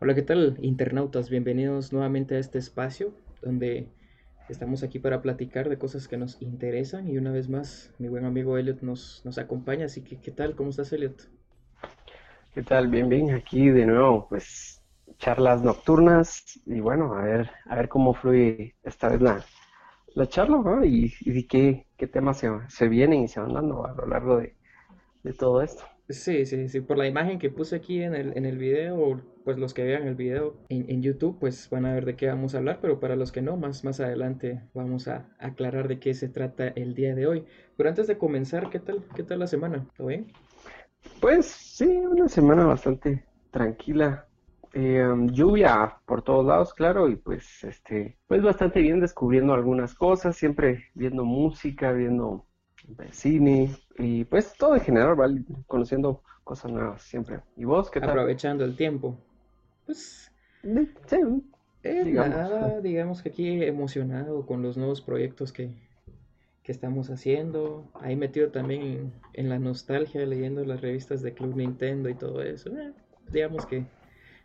Hola, ¿qué tal, internautas? Bienvenidos nuevamente a este espacio donde estamos aquí para platicar de cosas que nos interesan y una vez más mi buen amigo Elliot nos, nos acompaña, así que ¿qué tal? ¿Cómo estás, Elliot? ¿Qué tal? Bien, bien, aquí de nuevo, pues charlas nocturnas y bueno, a ver, a ver cómo fluye esta vez la, la charla, ¿no? Y, y qué, qué temas se, se vienen y se van dando a lo largo de, de todo esto. Sí, sí, sí, por la imagen que puse aquí en el, en el video, pues los que vean el video en, en YouTube, pues van a ver de qué vamos a hablar, pero para los que no, más, más adelante vamos a aclarar de qué se trata el día de hoy. Pero antes de comenzar, ¿qué tal? ¿Qué tal la semana? ¿Todo bien? Pues sí, una semana bastante tranquila. Eh, um, lluvia por todos lados, claro, y pues este, pues bastante bien descubriendo algunas cosas, siempre viendo música, viendo cine y pues todo en general, ¿vale? Conociendo cosas nuevas siempre. ¿Y vos qué tal? Aprovechando el tiempo. Pues De- Sí, eh, digamos. nada, digamos que aquí emocionado con los nuevos proyectos que, que estamos haciendo. Ahí metido también en, en la nostalgia, leyendo las revistas de Club Nintendo y todo eso. Eh, digamos que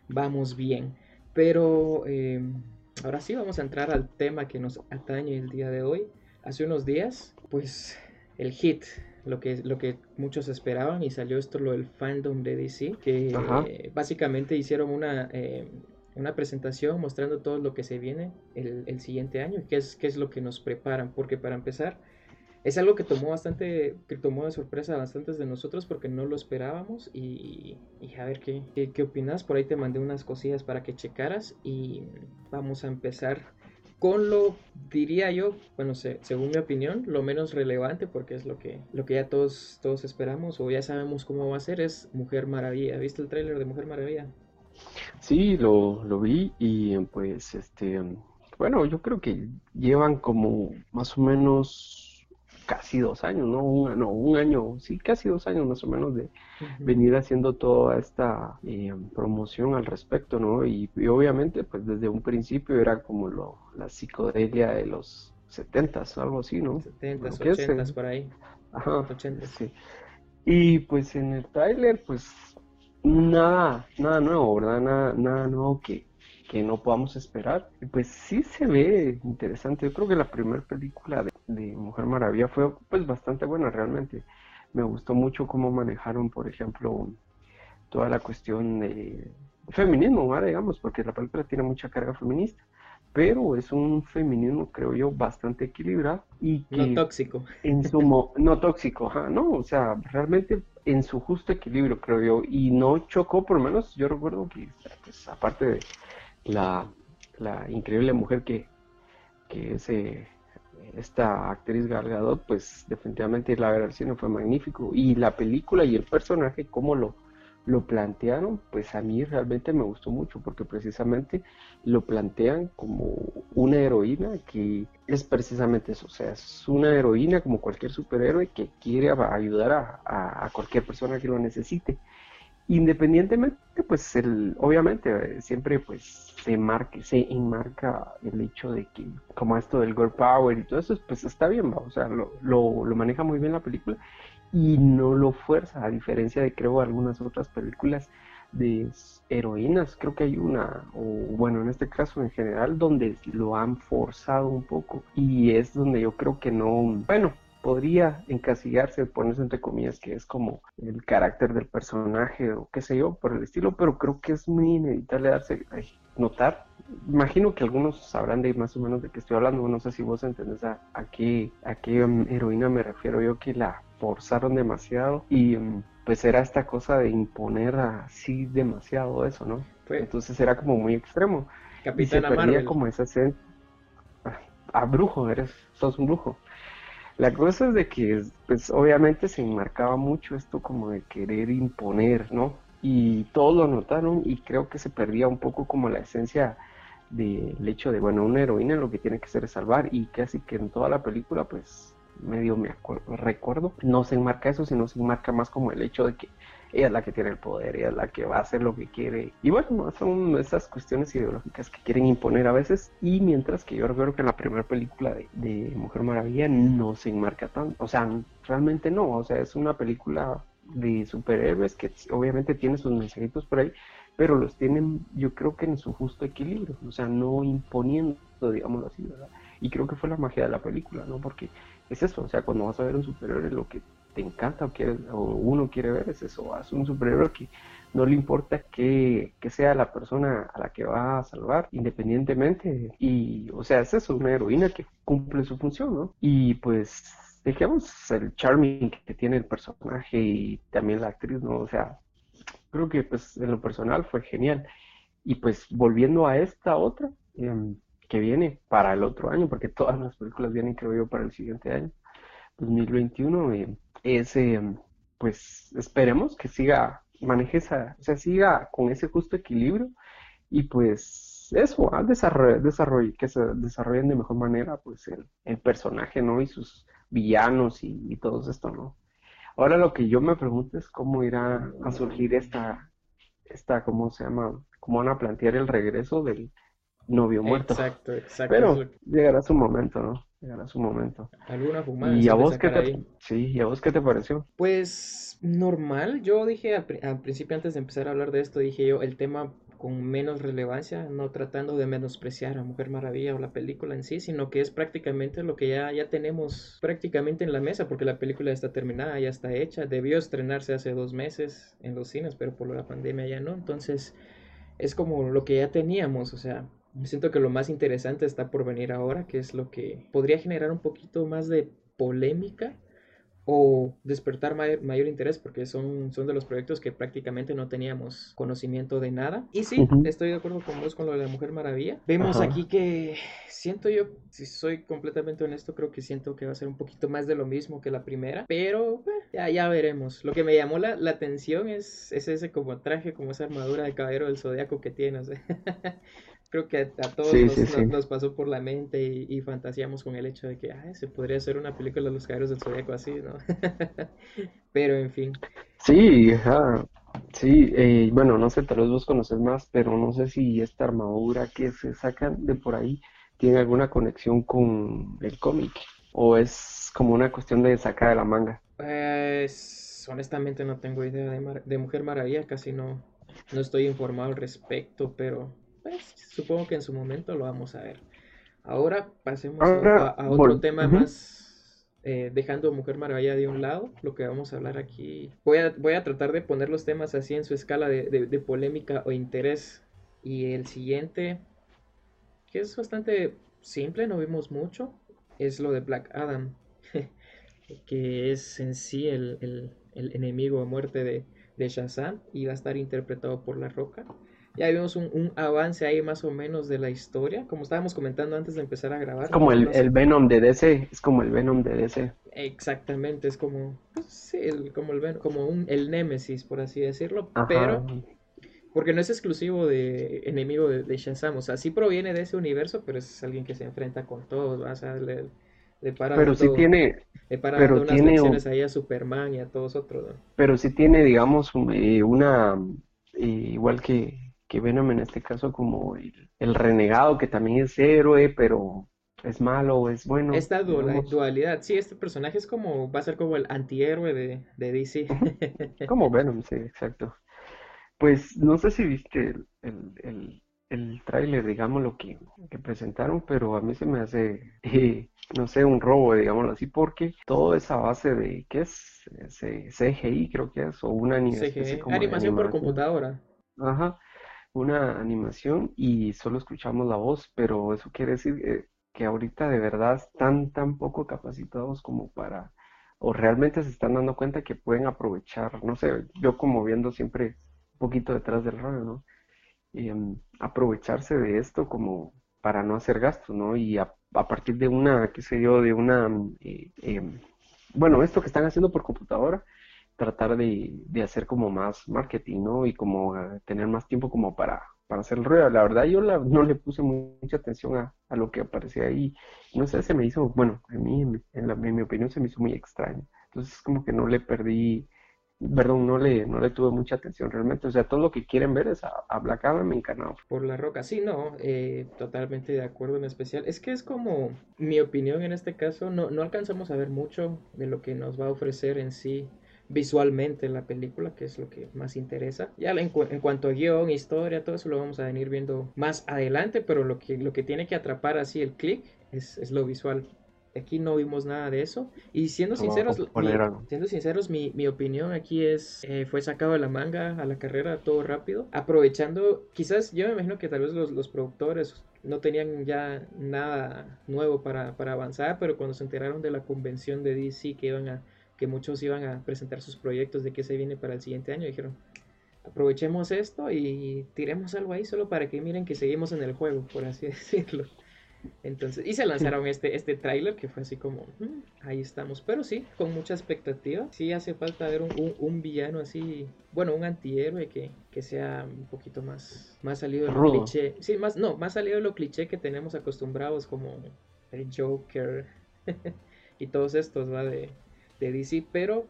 vamos bien. Pero eh, ahora sí vamos a entrar al tema que nos atañe el día de hoy. Hace unos días, pues el hit, lo que, lo que muchos esperaban y salió esto, lo del fandom de DC, que eh, básicamente hicieron una, eh, una presentación mostrando todo lo que se viene el, el siguiente año y qué es, qué es lo que nos preparan, porque para empezar... Es algo que tomó bastante, que tomó de sorpresa a bastantes de nosotros porque no lo esperábamos y, y a ver ¿qué, qué, qué opinas. Por ahí te mandé unas cosillas para que checaras y vamos a empezar con lo, diría yo, bueno, se- según mi opinión, lo menos relevante porque es lo que, lo que ya todos, todos esperamos o ya sabemos cómo va a ser, es Mujer Maravilla. ¿Viste el tráiler de Mujer Maravilla? Sí, lo, lo vi y pues este, bueno, yo creo que llevan como más o menos casi dos años, ¿no? Un, no, un año, sí, casi dos años más o menos de Ujú. venir haciendo toda esta eh, promoción al respecto, ¿no? Y, y obviamente, pues desde un principio era como lo, la psicodelia de los setentas, algo así, ¿no? 70s, Lo que es, eh, 80s por ahí. Ajá, 80s. sí. Y pues en el tráiler, pues nada, nada nuevo, ¿verdad? Nada, nada nuevo que, que no podamos esperar. Y pues sí se ve interesante. Yo creo que la primera película de, de Mujer Maravilla fue pues bastante buena realmente. Me gustó mucho cómo manejaron, por ejemplo, toda la cuestión de feminismo, ¿verdad? Digamos, porque la película tiene mucha carga feminista. Pero es un feminismo, creo yo, bastante equilibrado y No que tóxico. en su no tóxico, no, o sea, realmente en su justo equilibrio, creo yo, y no chocó, por lo menos yo recuerdo que, pues, aparte de la, la increíble mujer que, que es eh, esta actriz Gal Gadot, pues definitivamente la verdad el cine fue magnífico, y la película y el personaje, cómo lo, lo plantearon, pues a mí realmente me gustó mucho, porque precisamente lo plantean como una heroína que es precisamente eso, o sea, es una heroína como cualquier superhéroe que quiere a- ayudar a, a- a cualquier persona que lo necesite. Independientemente, pues el, obviamente eh, siempre pues se marca, se enmarca el hecho de que como esto del girl power y todo eso, pues está bien, ¿va? O sea, lo, lo, lo maneja muy bien la película y no lo fuerza, a diferencia de creo algunas otras películas de heroínas, creo que hay una, o bueno, en este caso en general, donde lo han forzado un poco y es donde yo creo que no, bueno, podría encasillarse, ponerse entre comillas, que es como el carácter del personaje o qué sé yo, por el estilo, pero creo que es muy inevitable darse, ay, notar. Imagino que algunos sabrán de más o menos de qué estoy hablando, no sé si vos entendés a, a qué, a qué heroína me refiero yo, que la forzaron demasiado y um, pues era esta cosa de imponer así demasiado eso, ¿no? Entonces era como muy extremo y se Capitana perdía Marvel. como esa esencia. A brujo, eres, sos un brujo. La cosa es de que, pues obviamente se enmarcaba mucho esto como de querer imponer, ¿no? Y todos lo notaron y creo que se perdía un poco como la esencia del hecho de, bueno, una heroína lo que tiene que hacer es salvar y casi que en toda la película, pues medio me acuerdo, recuerdo, no se enmarca eso, sino se enmarca más como el hecho de que ella es la que tiene el poder, ella es la que va a hacer lo que quiere. Y bueno, son esas cuestiones ideológicas que quieren imponer a veces. Y mientras que yo recuerdo que en la primera película de, de Mujer Maravilla no se enmarca tanto. O sea, realmente no. O sea, es una película de superhéroes que obviamente tiene sus mensajitos por ahí, pero los tienen, yo creo que en su justo equilibrio, o sea, no imponiendo, digámoslo así, ¿verdad? Y creo que fue la magia de la película, ¿no? Porque es eso, o sea, cuando vas a ver un superhéroe, lo que te encanta o, quieres, o uno quiere ver es eso, es un superhéroe que no le importa que, que, sea la persona a la que va a salvar, independientemente, y, o sea, es eso, una heroína que cumple su función, ¿no? Y pues dejemos el charming que tiene el personaje y también la actriz, ¿no? O sea, creo que pues en lo personal fue genial. Y pues volviendo a esta otra em, que viene para el otro año, porque todas las películas vienen creo yo para el siguiente año, 2021, eh, es pues esperemos que siga, maneje esa, o sea, siga con ese justo equilibrio y pues eso, al desarrollo, que se desarrollen de mejor manera pues el, el personaje, ¿no? Y sus villanos y, y todo esto, ¿no? Ahora lo que yo me pregunto es cómo irá a surgir esta, esta, ¿cómo se llama? ¿Cómo van a plantear el regreso del novio muerto? Exacto, exacto. Pero llegará su momento, ¿no? Llegará su momento. Alguna fumada. ¿Y a vos qué te, sí, ¿y a vos qué te pareció? Pues normal. Yo dije al, al principio, antes de empezar a hablar de esto, dije yo, el tema con menos relevancia, no tratando de menospreciar a Mujer Maravilla o la película en sí, sino que es prácticamente lo que ya, ya tenemos prácticamente en la mesa, porque la película está terminada, ya está hecha, debió estrenarse hace dos meses en los cines, pero por la pandemia ya no, entonces es como lo que ya teníamos, o sea, siento que lo más interesante está por venir ahora, que es lo que podría generar un poquito más de polémica o despertar mayor, interés porque son, son de los proyectos que prácticamente no teníamos conocimiento de nada. Y sí, estoy de acuerdo con vos con lo de la Mujer Maravilla. Vemos aquí que siento yo, si soy completamente honesto, creo que siento que va a ser un poquito más de lo mismo que la primera, pero eh, ya, ya veremos. Lo que me llamó la, la atención es, es, ese como traje, como esa armadura de caballero del zodiaco que tiene. creo que a todos nos, pasó por la mente y, fantaseamos con el hecho de que se podría hacer una película de los caballeros del zodiaco así, ¿no? pero en fin. Sí, sí, eh, bueno, no sé, tal vez vos conoces más, pero no sé si esta armadura que se sacan de por ahí tiene alguna conexión con el cómic o es como una cuestión de sacar de la manga. Pues honestamente no tengo idea de, de Mujer Maravilla, casi no, no estoy informado al respecto, pero pues supongo que en su momento lo vamos a ver. Ahora pasemos a, otro tema más, eh, dejando Mujer Maravilla de un lado, lo que vamos a hablar aquí. Voy a, voy a tratar de poner los temas así en su escala de, de polémica o interés. Y el siguiente, que es bastante simple, no vimos mucho, es lo de Black Adam, que es en sí el, el, el enemigo a muerte de, de Shazam y va a estar interpretado por La Roca. Ya vimos un, avance ahí más o menos de la historia, como estábamos comentando antes de empezar a grabar. Es como el, el, Venom de DC, es como el Venom de DC. Exactamente, es como, pues, sí, el, como el Venom, como un, el Némesis, por así decirlo, pero porque no es exclusivo de enemigo de, Shazam, o sea, sí proviene de ese universo, pero es alguien que se enfrenta con todos, o sea, le, para pero sí tiene le para pero unas tiene ahí a Superman y a todos otros. Pero sí tiene, digamos, eh, una, eh, igual que que Venom en este caso como el, renegado que también es héroe, pero es malo o es bueno. Esta dualidad, sí, este personaje es como, va a ser como el antihéroe de, de DC. como Venom, sí, exacto. Pues no sé si viste el, el, el, tráiler, digamos, lo que, que, presentaron, pero a mí se me hace, eh, no sé, un robo, digámoslo así, porque toda esa base de, ¿qué es? CGI creo que es, o una animación. animación por computadora. Ajá una animación y solo escuchamos la voz, pero eso quiere decir que, ahorita de verdad están tan poco capacitados como para, o realmente se están dando cuenta que pueden aprovechar, no sé, yo como viendo siempre un poquito detrás del rollo, ¿no? Em, aprovecharse de esto como para no hacer gastos, ¿no? Y a, partir de una, qué sé yo, de una, eh, em, bueno, esto que están haciendo por computadora, tratar de, de, hacer como más marketing, ¿no? Y como eh, tener más tiempo como para, para hacer el ruido. La verdad yo no le puse mucha atención a, a, lo que aparecía ahí. No sé, se me hizo, bueno, a mí, en, la, en mi opinión, se me hizo muy extraño. Entonces como que no le perdí, perdón, no le, no le tuve mucha atención realmente. O sea, todo lo que quieren ver es a, a Black Adam encanado. Por la roca, sí, no, eh, totalmente de acuerdo en especial. Es que es como, mi opinión en este caso, no, no alcanzamos a ver mucho de lo que nos va a ofrecer en sí visualmente la película, que es lo que más interesa. Ya en, en, cuanto a guion, historia, todo eso lo vamos a venir viendo más adelante, pero lo que, lo que tiene que atrapar así el click es, es lo visual. Aquí no vimos nada de eso. Y siendo sinceros, mi, siendo sinceros, mi, mi, opinión aquí es, eh, fue sacado de la manga a la carrera todo rápido, aprovechando, quizás yo me imagino que tal vez los, los productores no tenían ya nada nuevo para, para, avanzar, pero cuando se enteraron de la convención de DC que iban a que muchos iban a presentar sus proyectos de qué se viene para el siguiente año. Dijeron, aprovechemos esto y tiremos algo ahí solo para que miren que seguimos en el juego, por así decirlo. Entonces, y se lanzaron este, este tráiler que fue así como, mm, ahí estamos. Pero sí, con mucha expectativa. Sí hace falta ver un, un, villano así, bueno, un antihéroe que, que, sea un poquito más, más salido de lo cliché. Sí, más, no, más salido de lo cliché que tenemos acostumbrados como el Joker y todos estos, ¿va? De, de DC, pero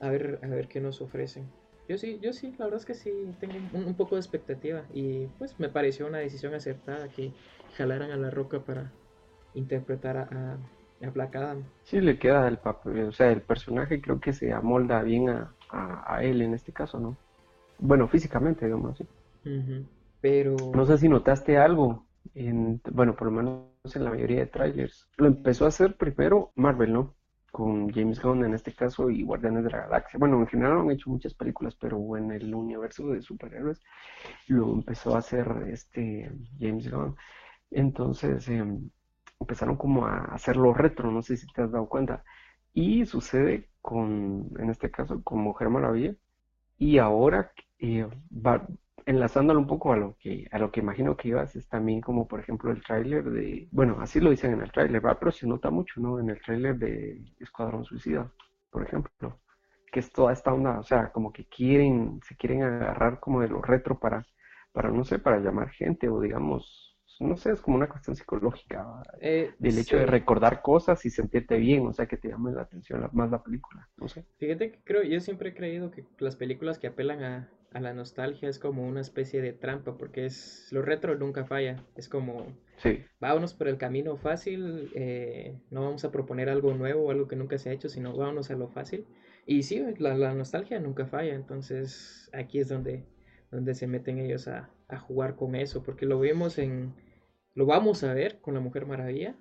a ver, a ver qué nos ofrecen. Yo sí, yo sí, la verdad es que sí tengo un, poco de expectativa y pues me pareció una decisión acertada que jalaran a la roca para interpretar a, a, Black Adam. Sí, le queda el papel, o sea, el personaje creo que se amolda bien a, a, él en este caso, ¿no? Bueno, físicamente, digamos así. Pero... No sé si notaste algo, en, bueno, por lo menos en la mayoría de trailers. Lo empezó a hacer primero Marvel, ¿no? Con James Gunn en este caso y Guardianes de la Galaxia. Bueno, en general han hecho muchas películas, pero en el universo de superhéroes lo empezó a hacer este James Gunn. Entonces em, empezaron como a hacerlo retro, no sé si te has dado cuenta. Y sucede con, en este caso, con Mujer Maravilla. Y ahora eh, va, enlazándolo un poco a lo que a lo que imagino que ibas es también como por ejemplo el tráiler de bueno así lo dicen en el tráiler pero se nota mucho no en el tráiler de Escuadrón Suicida por ejemplo que es toda esta onda o sea como que quieren se quieren agarrar como de lo retro para para no sé para llamar gente o digamos no sé, es como una cuestión psicológica eh, del hecho de recordar cosas y sentirte bien, o sea, que te llame la atención más la película, no sé. Fíjate que creo, yo siempre he creído que las películas que apelan a, a la nostalgia es como una especie de trampa, porque es lo retro nunca falla. Es como, sí. vámonos por el camino fácil, eh, no vamos a proponer algo nuevo o algo que nunca se ha hecho, sino vámonos a lo fácil. Y sí, la, nostalgia nunca falla, entonces aquí es donde, donde se meten ellos a, a jugar con eso, porque lo vemos en, lo vamos a ver con la Mujer Maravilla,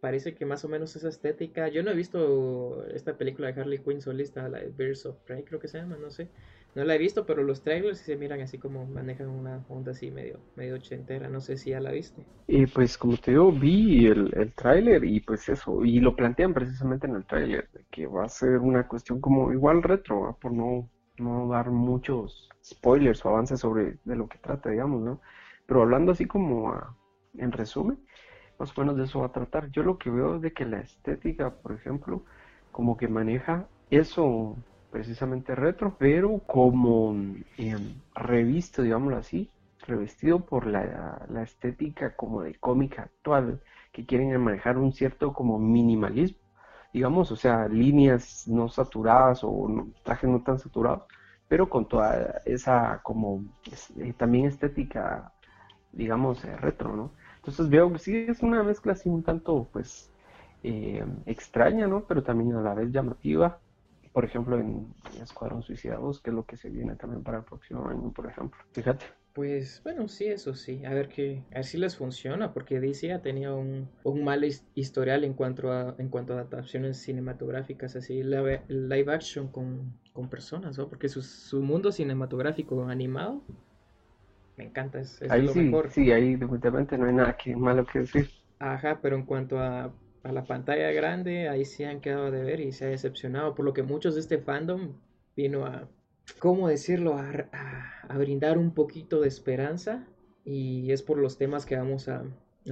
parece que más o menos esa estética. Yo no he visto esta película de Harley Quinn solista, la de Birds of Prey, creo que se llama, no sé. No la he visto, pero los trailers se miran así como manejan una onda así medio, medio ochentera. No sé si ya la viste. Y pues como te digo, vi el, el tráiler y pues eso, y lo plantean precisamente en el tráiler, que va a ser una cuestión como igual retro, por no, no dar muchos spoilers o avances sobre de lo que trata, digamos, ¿no? Pero hablando así como en resumen, más o menos de eso va a tratar. Yo lo que veo es de que la estética, por ejemplo, como que maneja eso precisamente retro, pero como em, revisto, digámoslo así, revestido por la, la estética como de cómica actual, que quieren manejar un cierto como minimalismo, digamos, o sea, líneas no saturadas o trajes no tan saturados, pero con toda esa como eh, también estética, digamos, eh, retro, ¿no? Entonces veo que sí es una mezcla así un tanto, pues, eh, extraña, ¿no? Pero también a la vez llamativa por ejemplo, en, Escuadrón Suicida 2, que es lo que se viene también para el próximo año, por ejemplo. Fíjate. Pues bueno, sí, eso sí. A ver qué, a ver si les funciona, porque DC ya tenía un, un mal historial en cuanto a, en cuanto a adaptaciones cinematográficas, así live, live action con, con personas, ¿no? Porque su, su, mundo cinematográfico animado me encanta, es, ahí lo sí, mejor. Sí, ahí definitivamente no hay nada que, malo que decir. Ajá, pero en cuanto a a la pantalla grande, ahí se han quedado de ver y se ha decepcionado, por lo que muchos de este fandom vino a, ¿cómo decirlo?, a, brindar un poquito de esperanza y es por los temas que vamos a,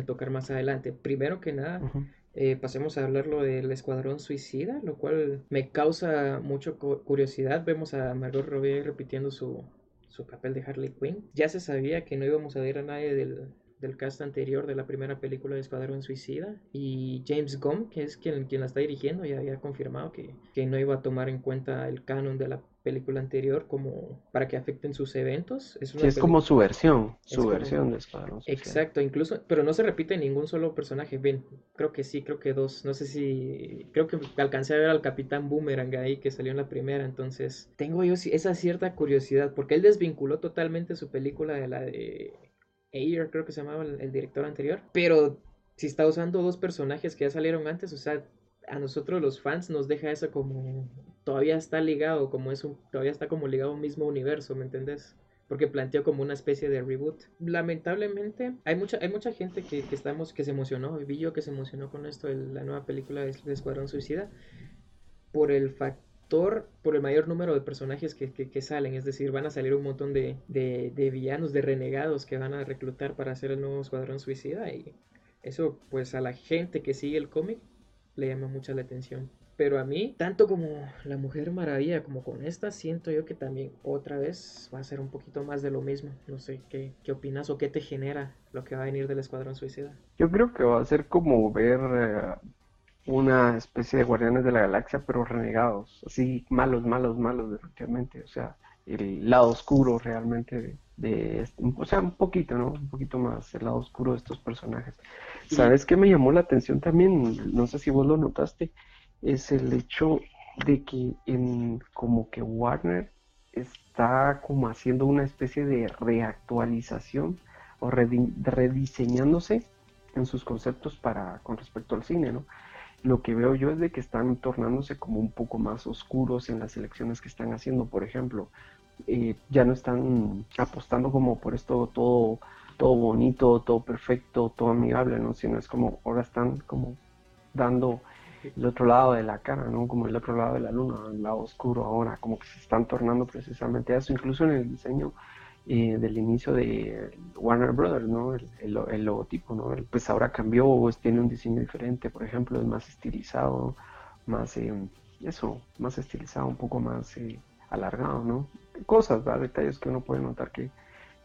tocar más adelante. Primero que nada, eh, pasemos a hablarlo del Escuadrón Suicida, lo cual me causa mucha curiosidad. Vemos a Margot Robbie repitiendo su, su papel de Harley Quinn. Ya se sabía que no íbamos a ver a nadie del, del cast anterior de la primera película de Escuadrón Suicida. Y James Gunn, que es quien, quien la está dirigiendo, ya había confirmado que, que no iba a tomar en cuenta el canon de la película anterior como para que afecten sus eventos. Es, es como su versión, su versión de Escuadrón Exacto, incluso, pero no se repite ningún solo personaje. Bien, creo que sí, creo que dos. No sé si, creo que alcancé a ver al Capitán Boomerang ahí que salió en la primera, entonces tengo yo esa cierta curiosidad, porque él desvinculó totalmente su película de la de Ayer, creo que se llamaba el director anterior, pero si está usando dos personajes que ya salieron antes, o sea, a nosotros los fans nos deja eso como todavía está ligado, como es un, todavía está como ligado a un mismo universo, ¿me entendés? Porque planteó como una especie de reboot. Lamentablemente, hay mucha, hay mucha gente que, estamos, que se emocionó, vi yo que se emocionó con esto de la nueva película de, Escuadrón Suicida, por el factor, por el mayor número de personajes que, que, salen, es decir, van a salir un montón de, de, de, villanos, de renegados que van a reclutar para hacer el nuevo Escuadrón Suicida y eso pues a la gente que sigue el cómic le llama mucha la atención. Pero a mí, tanto como La Mujer Maravilla como con esta, siento yo que también otra vez va a ser un poquito más de lo mismo. No sé, ¿qué, qué opinas o qué te genera lo que va a venir del Escuadrón Suicida? Yo creo que va a ser como ver eh, una especie de Guardianes de la Galaxia, pero renegados. Así, malos, malos, malos, definitivamente. O sea, el lado oscuro realmente de, o sea, un poquito, ¿no? Un poquito más el lado oscuro de estos personajes. ¿Sabes qué me llamó la atención también? No sé si vos lo notaste, es el hecho de que en como que Warner está como haciendo una especie de reactualización o rediseñándose en sus conceptos para con respecto al cine, ¿no? Lo que veo yo es de que están tornándose como un poco más oscuros en las elecciones que están haciendo, por ejemplo, eh, ya no están apostando como por esto todo, todo bonito, todo perfecto, todo amigable, ¿no? Sino es como ahora están como dando el otro lado de la cara, ¿no? Como el otro lado de la luna, el lado oscuro ahora, como que se están tornando precisamente a eso, incluso en el diseño eh, del inicio de Warner Brothers, ¿no? El, logotipo, ¿no? Pues ahora cambió, pues tiene un diseño diferente, por ejemplo, es más estilizado, más, eh, eso, más estilizado, un poco más alargado, ¿no? cosas, detalles que uno puede notar que,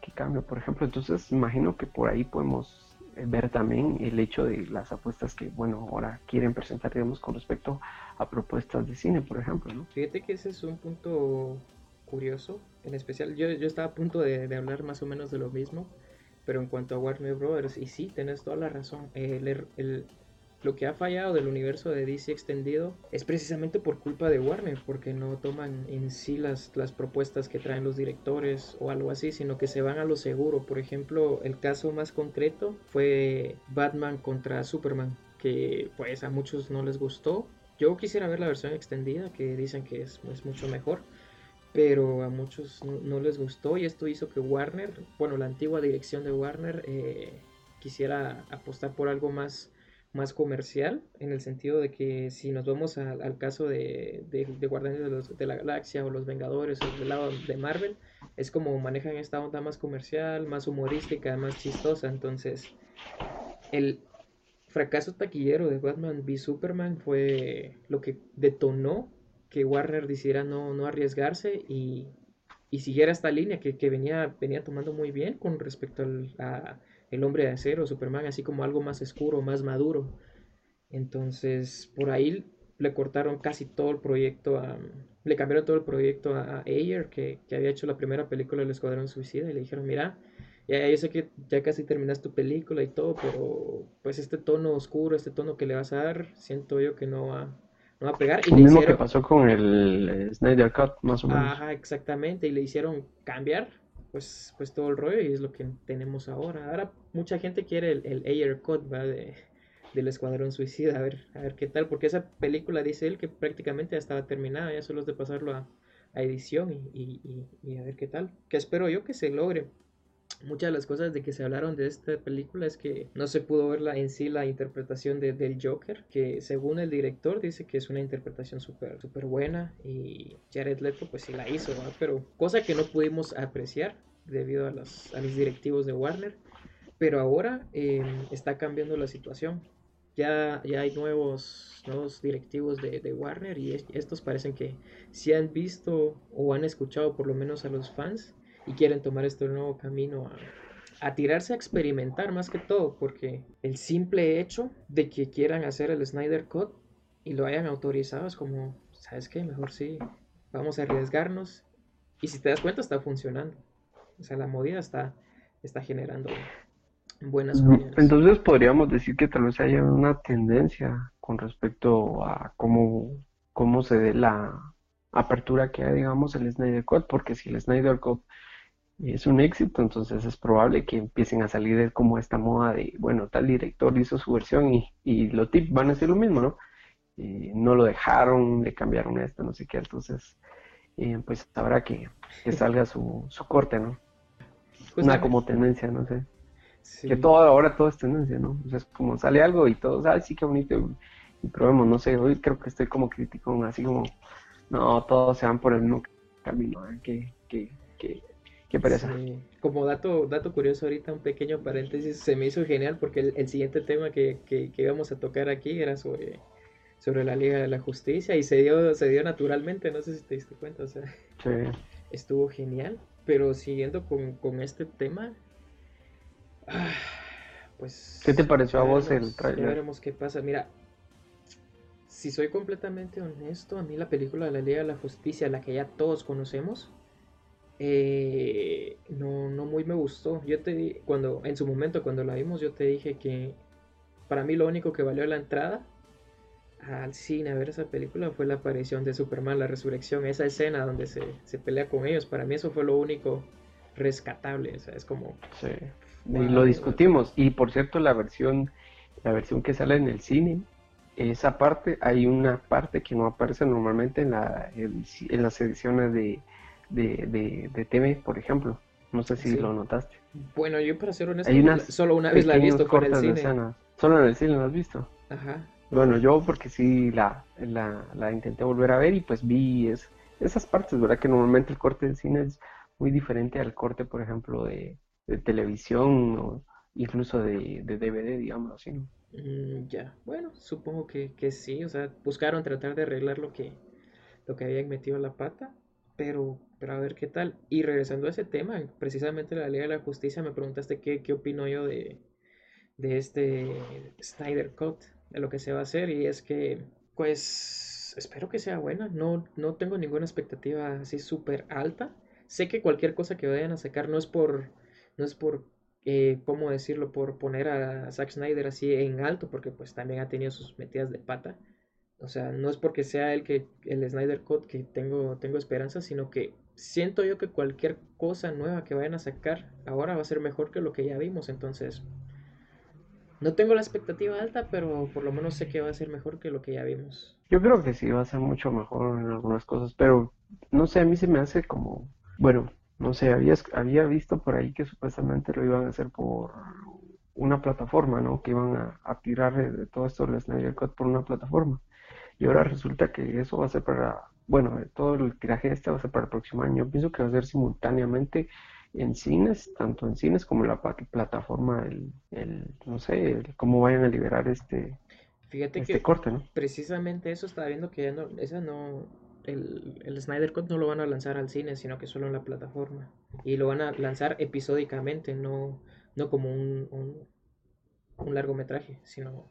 que cambia, por ejemplo. Entonces, imagino que por ahí podemos eh, ver también el hecho de las apuestas que, bueno, ahora quieren presentar, digamos, con respecto a propuestas de cine, por ejemplo, ¿no? Fíjate que ese es un punto curioso, en especial, yo, yo estaba a punto de, hablar más o menos de lo mismo, pero en cuanto a Warner Brothers, y sí, tenés toda la razón, el, lo que ha fallado del universo de DC extendido es precisamente por culpa de Warner, porque no toman en sí las, las propuestas que traen los directores o algo así, sino que se van a lo seguro. Por ejemplo, el caso más concreto fue Batman contra Superman, que pues a muchos no les gustó. Yo quisiera ver la versión extendida, que dicen que es, mucho mejor pero a muchos no, les gustó y esto hizo que Warner, bueno, la antigua dirección de Warner eh, quisiera apostar por algo más más comercial, en el sentido de que si nos vamos al caso de, de, Guardianes de, la Galaxia o Los Vengadores o del lado de Marvel, es como manejan esta onda más comercial, más humorística, más chistosa. Entonces, el fracaso taquillero de Batman v Superman fue lo que detonó que Warner decidiera no, no arriesgarse y, y siguiera esta línea que, que, venía, venía tomando muy bien con respecto al, a el hombre de acero, Superman, así como algo más oscuro, más maduro. Entonces, por ahí le cortaron casi todo el proyecto a... Le cambiaron todo el proyecto a, Ayer, que, había hecho la primera película del Escuadrón Suicida, y le dijeron, mira, ya, yo sé que ya casi terminaste tu película y todo, pero pues este tono oscuro, este tono que le vas a dar, siento yo que no va, no va a pegar. Y Lo mismo que pasó con el Snyder Cut, más o menos. Ajá, exactamente, y le hicieron cambiar pues, pues todo el rollo y es lo que tenemos ahora. Ahora mucha gente quiere el, el Ayer Cut ¿va? De, del Escuadrón Suicida, a ver, a ver qué tal, porque esa película dice él que prácticamente ya estaba terminada, ya solo es de pasarlo a, a edición y, y, y, a ver qué tal, que espero yo que se logre. Muchas de las cosas de que se hablaron de esta película es que no se pudo ver la, en sí la interpretación de, del Joker, que según el director dice que es una interpretación súper super buena y Jared Leto pues sí la hizo, pero cosa que no pudimos apreciar debido a, los, a los directivos de Warner, pero ahora em, está cambiando la situación. Ya, ya hay nuevos, nuevos directivos de, de Warner y estos parecen que si han visto o han escuchado por lo menos a los fans y quieren tomar este nuevo camino a, a tirarse a experimentar más que todo, porque el simple hecho de que quieran hacer el Snyder Cut y lo hayan autorizado es como, ¿sabes qué? Mejor sí, vamos a arriesgarnos. Y si te das cuenta, está funcionando. O sea, la movida está, está generando buenas opiniones. Entonces podríamos decir que tal vez haya una tendencia con respecto a cómo, cómo se dé la apertura que hay, digamos, el Snyder Cut, porque si el Snyder Cut es un éxito, entonces es probable que empiecen a salir como esta moda de, bueno, tal director hizo su versión y, y los tips van a ser lo mismo, ¿no? Y no lo dejaron, le cambiaron esto, no sé qué, entonces, eh, pues habrá que, que salga su, su corte, ¿no? Una como tendencia, no sé. Que todo, ahora todo es tendencia, ¿no? O sea, es como sale algo y todos, ay, sí, qué bonito, y probemos, no sé, hoy creo que estoy como crítico, así como, no, todos se van por el mismo camino, ¿eh? que, que, que Qué Como dato, dato curioso ahorita, un pequeño paréntesis, se me hizo genial porque el, siguiente tema que, que, íbamos a tocar aquí era sobre, sobre la Liga de la Justicia y se dio, se dio naturalmente, no sé si te diste cuenta, o sea, estuvo genial, pero siguiendo con, con este tema, ah, pues... ¿Qué te pareció a vos el trailer? Ya veremos qué pasa, mira, si soy completamente honesto, a mí la película de la Liga de la Justicia, la que ya todos conocemos, eh, no, no muy me gustó. Yo te cuando, en su momento, cuando la vimos, yo te dije que para mí lo único que valió la entrada al cine a ver esa película fue la aparición de Superman, la resurrección, esa escena donde se, se pelea con ellos. Para mí eso fue lo único rescatable. O sea, es como. Sí. y lo discutimos. Y por cierto, la versión, la versión que sale en el cine, esa parte, hay una parte que no aparece normalmente en, la, en las ediciones de de, de, TV, por ejemplo. No sé si lo notaste. Bueno, yo para ser honesto, solo una vez la he visto con el cine. Solo en el cine la has visto. Ajá. Bueno, yo porque sí la, la, la, intenté volver a ver y pues vi es, esas partes, ¿verdad? Que normalmente el corte del cine es muy diferente al corte, por ejemplo, de, televisión o incluso de, de DVD, digamos así. Mm, ya, bueno, supongo que, que sí, o sea, buscaron tratar de arreglar lo que, lo que habían metido la pata pero, pero a ver qué tal. Y regresando a ese tema, precisamente la Liga de la Justicia, me preguntaste qué, qué opino yo de, de este Snyder Cut, de lo que se va a hacer. Y es que, pues, espero que sea buena. No, no tengo ninguna expectativa así súper alta. Sé que cualquier cosa que vayan a sacar no es por, no es por, eh, ¿cómo decirlo? Por poner a Zack Snyder así en alto, porque pues también ha tenido sus metidas de pata. O sea, no es porque sea el que el Snyder Cut que tengo, tengo esperanza, sino que siento yo que cualquier cosa nueva que vayan a sacar ahora va a ser mejor que lo que ya vimos. Entonces, no tengo la expectativa alta, pero por lo menos sé que va a ser mejor que lo que ya vimos. Yo creo que sí, va a ser mucho mejor en algunas cosas, pero no sé, a mí se me hace como, bueno, no sé, había, había visto por ahí que supuestamente lo iban a hacer por una plataforma, ¿no? Que iban a, tirar de todo esto el Snyder Cut por una plataforma. Y ahora resulta que eso va a ser para, bueno, todo el tiraje este va a ser para el próximo año. Yo pienso que va a ser simultáneamente en cines, tanto en cines como en la plataforma, el, el no sé, cómo vayan a liberar este, Fíjate este que corte, ¿no? Precisamente eso estaba viendo que ya no, esa no, el, el Snyder Cut no lo van a lanzar al cine, sino que solo en la plataforma. Y lo van a lanzar episódicamente, no, no como un, un, un largometraje, sino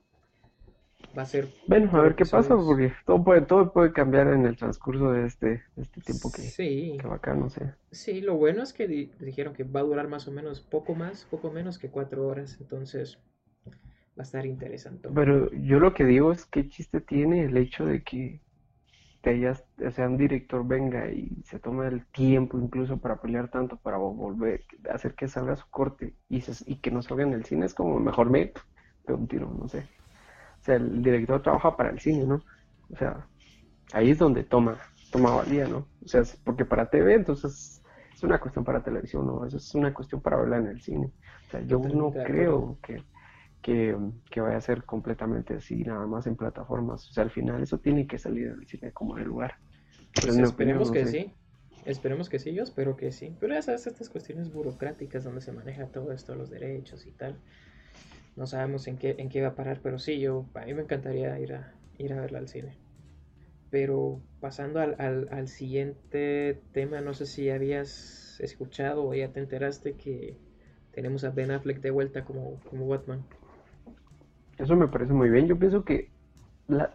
va a ser. Bueno, a ver qué pasa, porque todo puede, todo puede cambiar en el transcurso de este, este tiempo que, sí. que va acá, no sé. Sí, lo bueno es que dijeron que va a durar más o menos poco más, poco menos que cuatro horas, entonces va a estar interesante. Pero yo lo que digo es qué chiste tiene el hecho de que te hayas, o sea, un director venga y se tome el tiempo incluso para pelear tanto, para volver, hacer que salga su corte y, y que no salga en el cine, es como mejor me un tiro, no sé. O sea, el director trabaja para el cine, ¿no? O sea, ahí es donde toma, toma valía, ¿no? O sea, porque para TV, entonces es una cuestión para televisión, ¿no? Eso es una cuestión para verla en el cine. O sea, yo no creo que, que, vaya a ser completamente así, nada más en plataformas. O sea, al final eso tiene que salir del cine como el lugar. Pues esperemos que sí. Esperemos que sí, yo espero que sí. Pero ya sabes, estas cuestiones burocráticas donde se maneja todo esto, los derechos y tal no sabemos en qué, en qué va a parar, pero sí, yo, a mí me encantaría ir a, ir a verla al cine. Pero pasando al, al, siguiente tema, no sé si habías escuchado o ya te enteraste que tenemos a Ben Affleck de vuelta como, como Batman. Eso me parece muy bien. Yo pienso que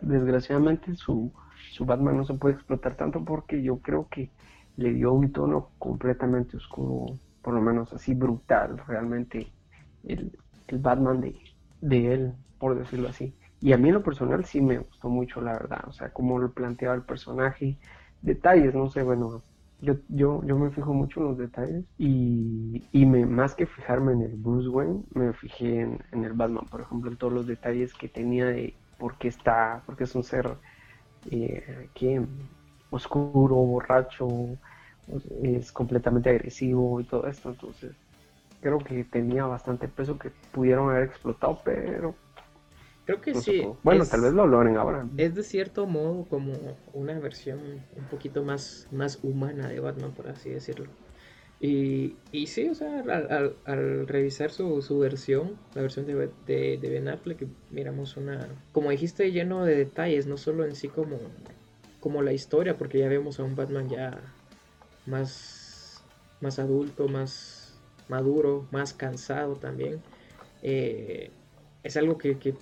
desgraciadamente su, su Batman no se puede explotar tanto porque yo creo que le dio un tono completamente oscuro, por lo menos así brutal, realmente el Batman de, de él, por decirlo así. Y a mí en lo personal sí me gustó mucho, la verdad, o sea, cómo lo planteaba el personaje, detalles, no sé, bueno, yo, yo, yo me fijo mucho en los detalles y, y me, más que fijarme en el Bruce Wayne, me fijé en, en, el Batman, por ejemplo, en todos los detalles que tenía de por qué está, porque es un ser eh, oscuro, borracho, es completamente agresivo y todo esto, entonces creo que tenía bastante peso que pudieron haber explotado, pero Creo que sí. Bueno, tal vez lo logren ahora. Es de cierto modo como una versión un poquito más, más humana de Batman, por así decirlo. Y, y sí, o sea, al, al, revisar su, su, versión, la versión de, de, de, Ben Affleck, miramos una, como dijiste, lleno de detalles, no solo en sí como, como la historia, porque ya vemos a un Batman ya más, más adulto, más maduro, más cansado también. Eh, es algo que, que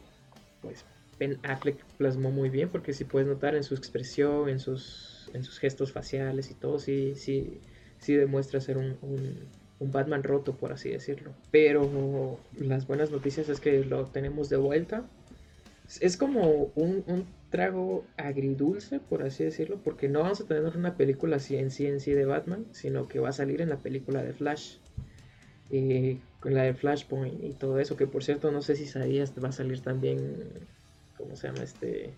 pues Ben Affleck plasmó muy bien porque si puedes notar en su expresión, en sus, en sus gestos faciales y todo, sí, sí, sí demuestra ser un, un, Batman roto, por así decirlo. Pero las buenas noticias es que lo tenemos de vuelta. Es como un, un trago agridulce, por así decirlo, porque no vamos a tener una película en sí en sí de Batman, sino que va a salir en la película de Flash. Y con la de Flashpoint y todo eso, que por cierto no sé si sabías, va a salir también, ¿cómo se llama este?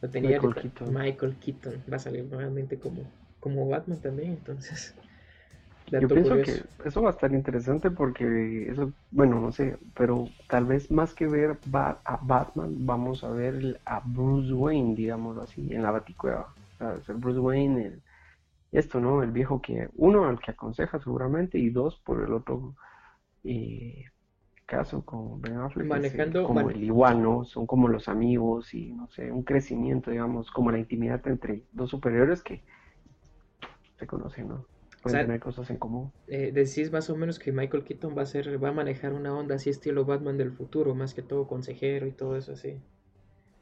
Lo tenía Michael Keaton. Michael Keaton va a salir nuevamente como, como Batman también, entonces. Yo pienso que eso va a estar interesante porque eso, bueno, no sé, pero tal vez más que ver a Batman, vamos a ver a Bruce Wayne, digamos así, en la Baticueva. O sea, Bruce Wayne, el, esto, ¿no? El viejo que, uno, al que aconseja seguramente, y dos, por el otro eh, caso con Ben Affleck, Manejando, como el igual, ¿no? Son como los amigos y, no sé, un crecimiento, digamos, como la intimidad entre dos superiores que se conocen, ¿no? Pueden tener cosas en común. Eh, decís más o menos que Michael Keaton va a ser, va a manejar una onda así estilo Batman del futuro, más que todo consejero y todo eso así.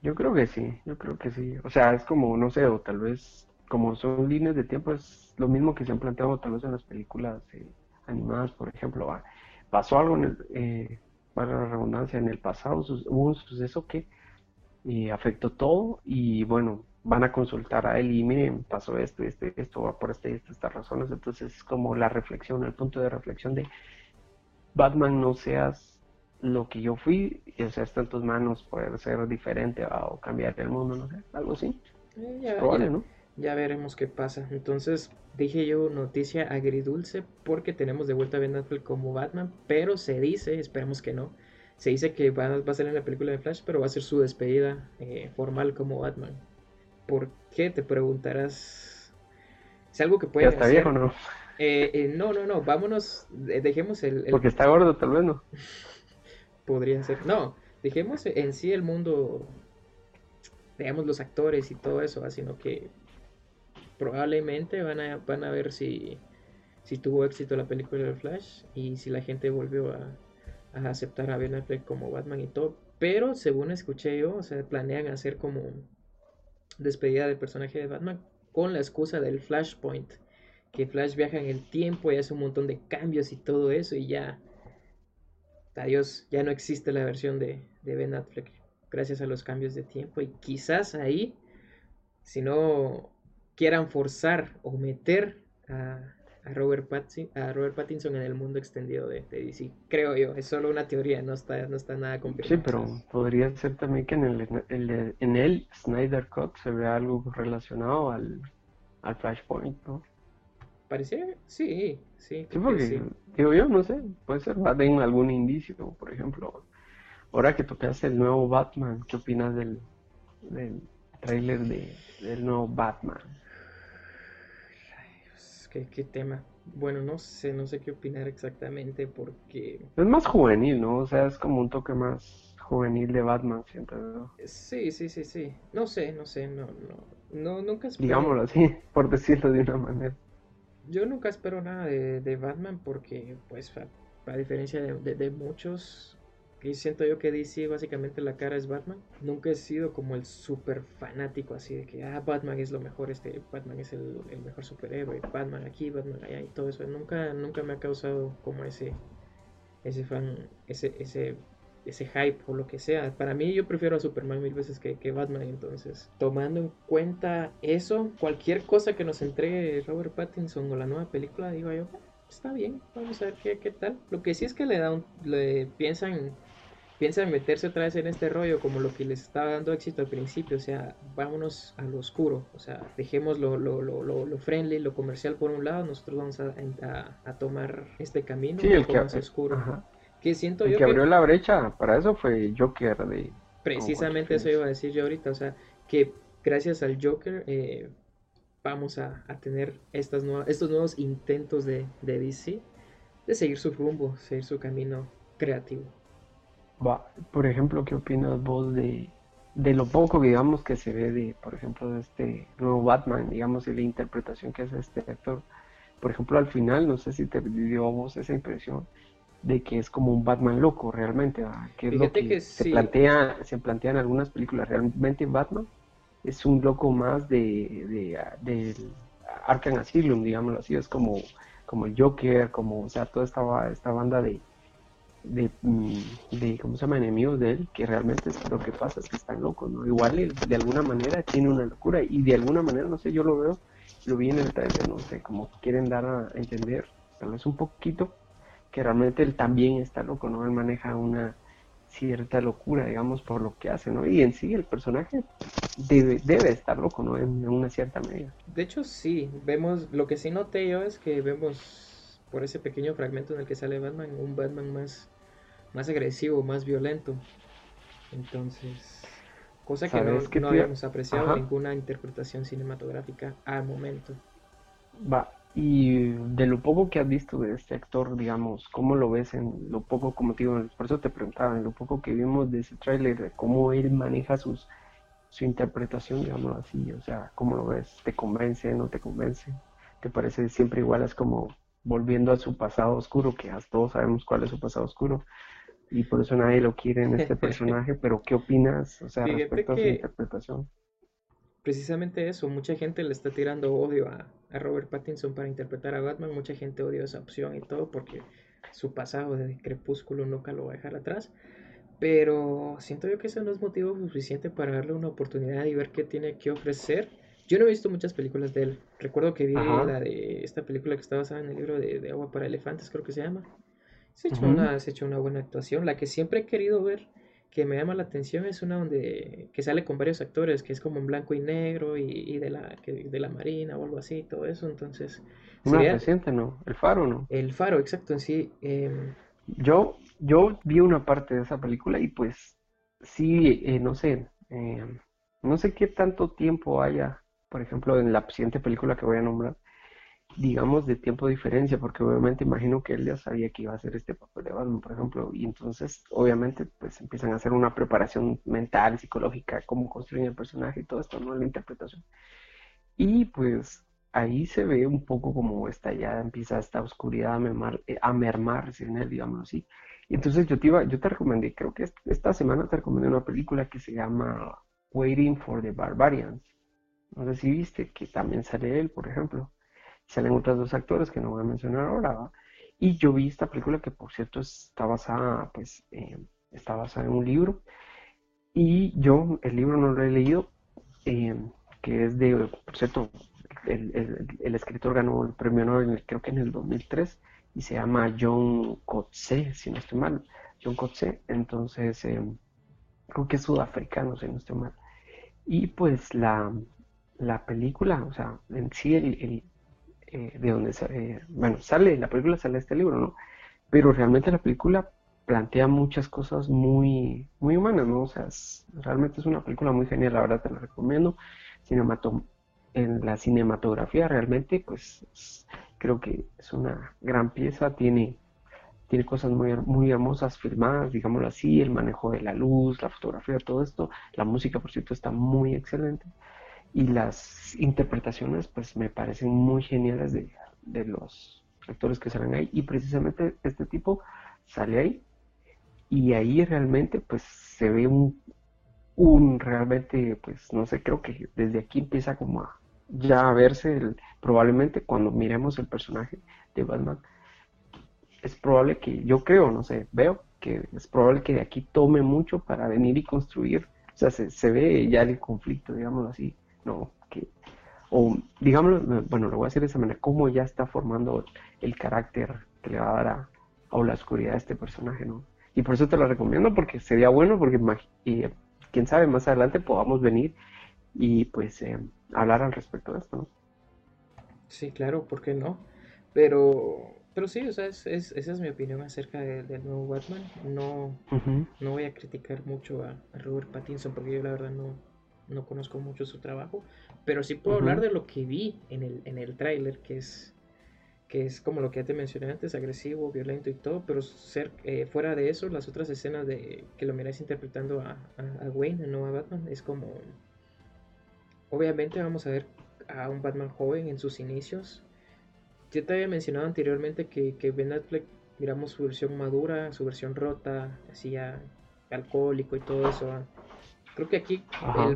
Yo creo que sí, yo creo que sí. O sea, es como, no sé, o tal vez como son líneas de tiempo, es lo mismo que se han planteado tal vez en las películas eh, animadas, por ejemplo. pasó algo, en el, eh, para la redundancia, en el pasado, hubo un suceso que eh, afectó todo y bueno, van a consultar a él y miren, pasó esto, este, esto, va por este, este, estas razones. Entonces es como la reflexión, el punto de reflexión de Batman, no seas lo que yo fui, y, o sea, está en tus manos poder ser diferente o cambiar el mundo, no sé, algo así. probable, ¿no? Ya veremos qué pasa. Entonces, dije yo noticia agridulce porque tenemos de vuelta a Ben Affleck como Batman, pero se dice, esperemos que no, se dice que va, va a salir en la película de Flash, pero va a ser su despedida eh, formal como Batman. ¿Por qué? Te preguntarás. Es algo que puede. Ya está viejo, ¿no? Eh, eh, no, no, no, vámonos, dejemos el, Porque está gordo, tal vez no. Podría ser. No, dejemos en sí el mundo, veamos los actores y todo eso, sino que probablemente van a, van a ver si, si tuvo éxito la película de Flash y si la gente volvió a, aceptar a Ben Affleck como Batman y todo. Pero según escuché yo, o sea, planean hacer como despedida del personaje de Batman con la excusa del Flashpoint. Que Flash viaja en el tiempo y hace un montón de cambios y todo eso y ya... Adiós, ya no existe la versión de, de Ben Affleck gracias a los cambios de tiempo y quizás ahí, si no quieran forzar o meter a, Robert, a Robert Pattinson en el mundo extendido de, DC. Creo yo, es solo una teoría, no está, no está nada confirmado. Sí, pero podría ser también que en el, en el Snyder Cut se vea algo relacionado al, al Flashpoint, ¿no? Sí, sí. Sí, porque, digo yo, no sé, puede ser, de algún indicio, por ejemplo. Ahora que tocas el nuevo Batman, ¿qué opinas del, del trailer de, del nuevo Batman? ¿Qué, tema? Bueno, no sé, no sé qué opinar exactamente porque... Es más juvenil, ¿no? O sea, es como un toque más juvenil de Batman, siento. Sí, sí, sí, sí. No sé, no sé, no, no, no nunca espero... Digámoslo así, por decirlo de una manera. Yo nunca espero nada de, Batman porque, pues, a, diferencia de, muchos, que siento yo que DC básicamente la cara es Batman. Nunca he sido como el súper fanático así de que, ah, Batman es lo mejor, este, Batman es el, mejor superhéroe, Batman aquí, Batman allá y todo eso. Nunca, nunca me ha causado como ese, ese fan, ese, ese, ese hype o lo que sea. Para mí yo prefiero a Superman mil veces que, que Batman, entonces, tomando en cuenta eso, cualquier cosa que nos entregue Robert Pattinson o la nueva película, digo yo, está bien, vamos a ver qué, qué tal. Lo que sí es que le da le piensan piensan meterse otra vez en este rollo como lo que les estaba dando éxito al principio, o sea, vámonos a lo oscuro, o sea, dejemos lo, lo, lo, lo friendly, lo comercial por un lado, nosotros vamos a, a, tomar este camino sí, el que, más oscuro. Que siento el que abrió la brecha para eso fue Joker de... Precisamente eso iba a decir yo ahorita, o sea, que gracias al Joker eh, vamos a, a, tener estas nuevas, estos nuevos intentos de, de DC de seguir su rumbo, seguir su camino creativo. Va, por ejemplo, ¿qué opinas vos de, de lo poco, digamos, que se ve de, por ejemplo, de este nuevo Batman, digamos, y la interpretación que hace este actor? Por ejemplo, al final, no sé si te dio a vos esa impresión de que es como un Batman loco realmente, que es lo que, se plantea, se plantea en algunas películas. Realmente Batman es un loco más de, de, Arkham Asylum, digámoslo así, es como, como el Joker, como, o sea, toda esta, esta banda de, de, mm, de, ¿cómo se llama? Enemigos de él, que realmente es, lo que pasa es que están locos, ¿no? Igual de alguna manera tiene una locura y de alguna manera, no sé, yo lo veo, lo vi en el trailer, no sé, como quieren dar a entender, tal vez un poquito, que realmente él también está loco, ¿no? Él maneja una cierta locura, digamos, por lo que hace, ¿no? Y en sí el personaje debe, debe estar loco, ¿no? En, una cierta medida. De hecho, sí, vemos, lo que sí noté yo es que vemos por ese pequeño fragmento en el que sale Batman, un Batman más más agresivo, más violento. Entonces, cosa que no, habíamos apreciado en ninguna interpretación cinematográfica al momento. Va, y de lo poco que has visto de este actor, digamos, ¿cómo lo ves en lo poco, como te digo, por eso te preguntaba, en lo poco que vimos de ese tráiler, de cómo él maneja sus, su interpretación, digamos así, o sea, ¿cómo lo ves? ¿Te convence, no te convence? ¿Te parece siempre igual? Es como volviendo a su pasado oscuro, que todos sabemos cuál es su pasado oscuro, y por eso nadie lo quiere en este personaje, pero ¿qué opinas, o sea, respecto a su interpretación? Precisamente eso, mucha gente le está tirando odio a, Robert Pattinson para interpretar a Batman, mucha gente odia esa opción y todo porque su pasado de Crepúsculo nunca lo va a dejar atrás, pero siento yo que eso no es motivo suficiente para darle una oportunidad y ver qué tiene que ofrecer. Yo no he visto muchas películas de él. Recuerdo que vi la de esta película que está basada en el libro de, de Agua para Elefantes, creo que se llama. Se ha, hecho una, hecho una buena actuación. La que siempre he querido ver, que me llama la atención, es una donde que sale con varios actores, que es como en blanco y negro y, de, la, de la Marina o algo así, todo eso. Entonces, Más reciente, ¿no? El Faro, ¿no? El Faro, exacto, en sí. Em, yo, yo vi una parte de esa película y pues sí, eh, no sé, em, no sé qué tanto tiempo haya, por ejemplo, en la siguiente película que voy a nombrar, digamos, de tiempo de diferencia, porque obviamente imagino que él ya sabía que iba a hacer este papel de Batman, por ejemplo, y entonces obviamente pues empiezan a hacer una preparación mental, psicológica, cómo construyen el personaje y todo esto, ¿no? La interpretación. Y pues ahí se ve un poco como esta ya empieza esta oscuridad a mermar, eh, a mermar en él, digamos así. Y entonces yo te iba, yo te recomendé, creo que esta semana te recomendé una película que se llama Waiting for the Barbarians. No sé si viste que también sale él, por ejemplo salen otros dos actores que no voy a mencionar ahora. Y yo vi esta película que por cierto está basada, pues, eh, está basada en un libro. Y yo el libro no lo he leído, eh, que es de, por cierto, el, el, escritor ganó el premio Nobel creo que en el 2003 y se llama John Coetzee, si no estoy mal. John Coetzee, entonces eh, creo que es sudafricano, si no estoy mal. Y pues la, la película, o sea, en sí el, eh, de donde sale, bueno, sale, la película sale este libro, ¿no? Pero realmente la película plantea muchas cosas muy, muy humanas, ¿no? O sea, realmente es una película muy genial, la verdad te la recomiendo. En la cinematografía realmente, pues creo que es una gran pieza, tiene, tiene cosas muy, muy hermosas filmadas, digámoslo así, el manejo de la luz, la fotografía, todo esto. La música, por cierto, está muy excelente y las interpretaciones pues me parecen muy geniales de, los actores que salen ahí. Y precisamente este tipo sale ahí. Y ahí realmente pues se ve un, un realmente, pues no sé, creo que desde aquí empieza como a ya a verse el, probablemente cuando miremos el personaje de Batman, es probable que, yo creo, no sé, veo que es probable que de aquí tome mucho para venir y construir, o sea, se, se ve ya el conflicto, digámoslo así, no, que, o digámoslo, bueno, lo voy a decir de esa manera, cómo ya está formando el carácter que le va a dar a, a la oscuridad a este personaje, ¿no? Y por eso te lo recomiendo, porque sería bueno, porque y, quién sabe, más adelante podamos venir y pues eh, hablar al respecto de esto, ¿no? Sí, claro, ¿por qué no? Pero, pero sí, o sea, es, esa es mi opinión acerca del nuevo Batman. No, no voy a criticar mucho a, Robert Pattinson porque yo la verdad no, no conozco mucho su trabajo, pero sí puedo hablar de lo que vi en el, en el tráiler, que es, que es como lo que ya te mencioné antes, agresivo, violento y todo, pero ser, eh, fuera de eso, las otras escenas de que lo miráis interpretando a, a, Wayne, el nuevo Batman, es como Obviamente vamos a ver a un Batman joven en sus inicios. Yo te había mencionado anteriormente que, que Ben Affleck miramos su versión madura, su versión rota, así ya alcohólico y todo eso. Creo que aquí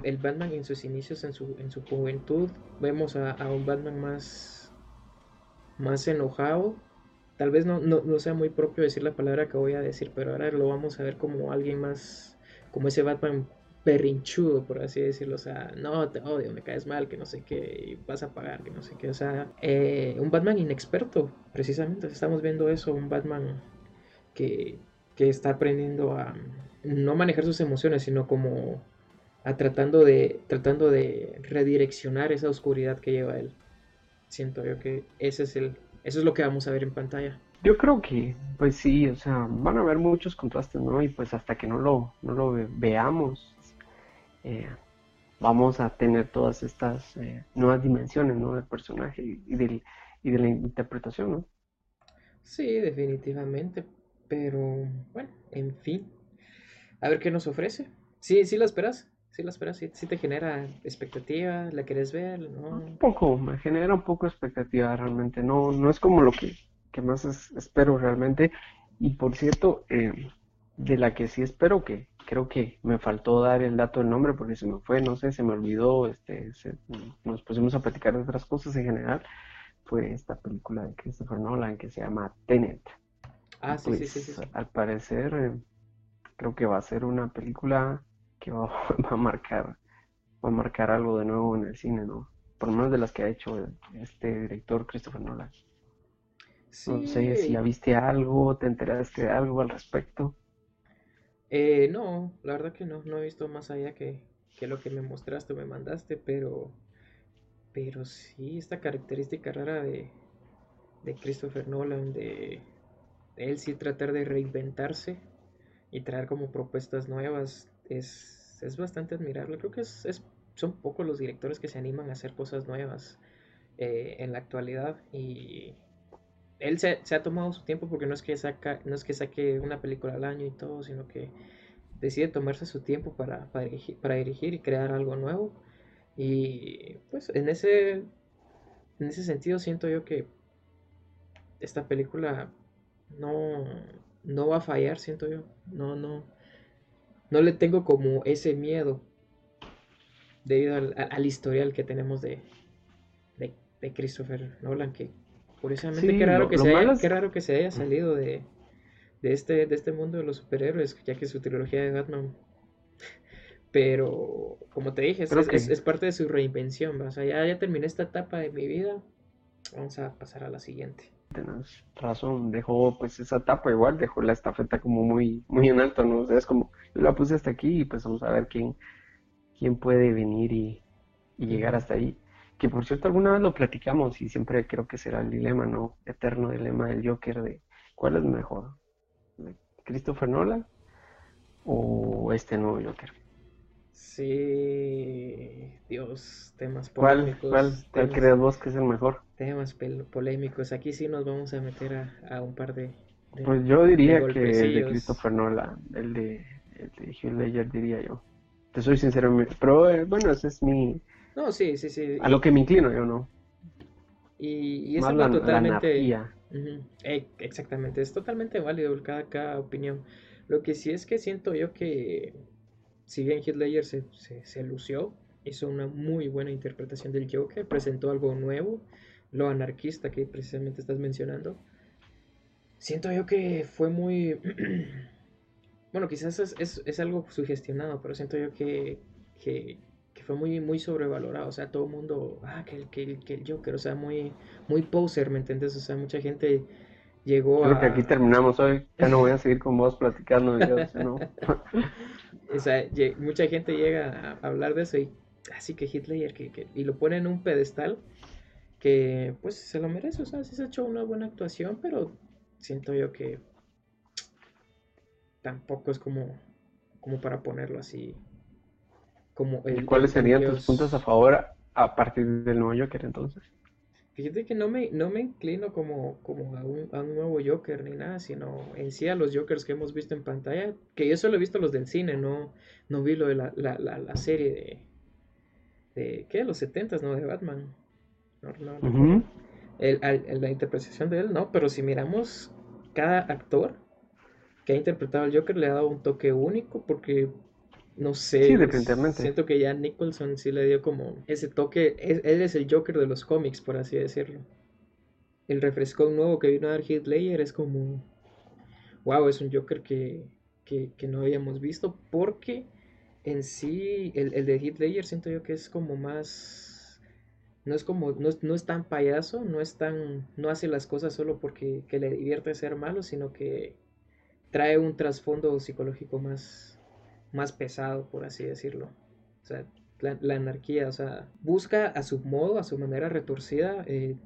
el, Batman en sus inicios, en su, en su juventud, vemos a, un Batman más, más enojado. Tal vez no, no, no, sea muy propio decir la palabra que voy a decir, pero ahora lo vamos a ver como alguien más, como ese Batman berrinchudo, por así decirlo. O sea, no, te odio, me caes mal, que no sé qué, y vas a pagar, que no sé qué. O sea, eh, un Batman inexperto, precisamente. Estamos viendo eso, un Batman que, que está aprendiendo a no manejar sus emociones, sino como a tratando de, tratando de redireccionar esa oscuridad que lleva él. Siento yo que ese es el, eso es lo que vamos a ver en pantalla. Yo creo que, pues sí, o sea, van a haber muchos contrastes, ¿no? Y pues hasta que no lo, no lo veamos, eh, vamos a tener todas estas eh, nuevas dimensiones ¿no? del personaje y, del, y de la interpretación. ¿no? Sí, definitivamente. Pero bueno, en fin. A ver qué nos ofrece. Sí, sí la esperas. Sí la esperas. Sí, te genera expectativa. ¿La quieres ver? ¿no? Un poco, me genera un poco expectativa realmente. No, no es como lo que, que más espero realmente. Y por cierto, eh, de la que sí espero que, creo que me faltó dar el dato del nombre porque se me fue, no sé, se me olvidó, este, nos pusimos a platicar de otras cosas en general, fue esta película de Christopher Nolan que se llama Tenet. Ah, sí, sí, sí, pues, Al parecer, eh, creo que va a ser una película que va, a marcar, va a marcar algo de nuevo en el cine, ¿no? Por lo menos de las que ha hecho este director Christopher Nolan. No sé si ya viste algo, te enteraste de algo al respecto. Eh, no, la verdad que no, no he visto más allá que, que lo que me mostraste o me mandaste, pero, pero sí, esta característica rara de, de Christopher Nolan, de, él sí tratar de reinventarse y traer como propuestas nuevas, es, es bastante admirable. Creo que es, es, son pocos los directores que se animan a hacer cosas nuevas eh, en la actualidad y él se, ha tomado su tiempo porque no es que saca, no es que saque una película al año y todo, sino que decide tomarse su tiempo para, para, dirigir, y crear algo nuevo. Y pues en ese, en ese sentido siento yo que esta película no, no va a fallar, siento yo. No, no, no le tengo como ese miedo debido al, historial que tenemos de, de, de Christopher Nolan, que Curiosamente, qué, raro que se haya, raro que se haya salido de, este, de este mundo de los superhéroes, ya que su trilogía de Batman. Pero, como te dije, es, parte de su reinvención. O sea, ya, ya terminé esta etapa de mi vida. Vamos a pasar a la siguiente. Tienes razón, dejó pues esa etapa igual, dejó la estafeta como muy, muy en alto, ¿no? O sea, es como, yo la puse hasta aquí y pues vamos a ver quién, quién puede venir y, y llegar hasta ahí. Que por cierto, alguna vez lo platicamos y siempre creo que será el dilema, ¿no? Eterno dilema del Joker de ¿cuál es mejor? ¿Christopher Nolan o este nuevo Joker? Sí, Dios, temas polémicos. ¿Cuál, cuál, crees vos que es el mejor? Temas polémicos. Aquí sí nos vamos a meter a, un par de, Pues yo diría que el de Christopher Nolan, el de, el de Hugh Ledger diría yo. Te soy sincero, pero eh, bueno, ese es mi, no, sí, sí, sí. A lo que me inclino yo, ¿no? Y, es algo totalmente... exactamente, es totalmente válido cada, cada opinión. Lo que sí es que siento yo que, si bien Heath se, se, lució, hizo una muy buena interpretación del Joker, presentó algo nuevo, lo anarquista que precisamente estás mencionando. Siento yo que fue muy... bueno, quizás es, es, algo sugestionado, pero siento yo que, que, fue muy, muy sobrevalorado. O sea, todo el mundo, ah, que que, que el Joker, o sea, muy, muy poser, ¿me entiendes? O sea, mucha gente llegó Creo que aquí terminamos hoy. Ya no voy a seguir con vos platicando. ¿no? o sea, mucha gente llega a hablar de eso y así que Hitler que, que, y lo pone en un pedestal que pues se lo merece, o sea, sí se ha hecho una buena actuación, pero siento yo que tampoco es como, como para ponerlo así. Como el, ¿Y cuáles serían tus puntos a favor a partir del nuevo Joker entonces? Fíjate que no me, no me inclino como, como a, un, a un nuevo Joker ni nada, sino en sí a los Jokers que hemos visto en pantalla, que yo solo he visto los del cine, no, no vi lo de la, la, la, serie de, de, ¿qué? Los 70 ¿no? De Batman. No, no, la interpretación de él, no, pero si miramos cada actor que ha interpretado al Joker le ha dado un toque único porque no sé, siento que ya Nicholson sí le dio como ese toque, él, es el Joker de los cómics, por así decirlo. El refresco nuevo que vino a dar Heath Ledger es como, wow, es un Joker que, que, no habíamos visto porque en sí el, el de Heath Ledger siento yo que es como más no es como, no, es tan payaso, no es tan, no hace las cosas solo porque le divierte ser malo, sino que trae un trasfondo psicológico más, más pesado, por así decirlo. O sea, la, anarquía, o sea, busca a su modo, a su manera retorcida, eh,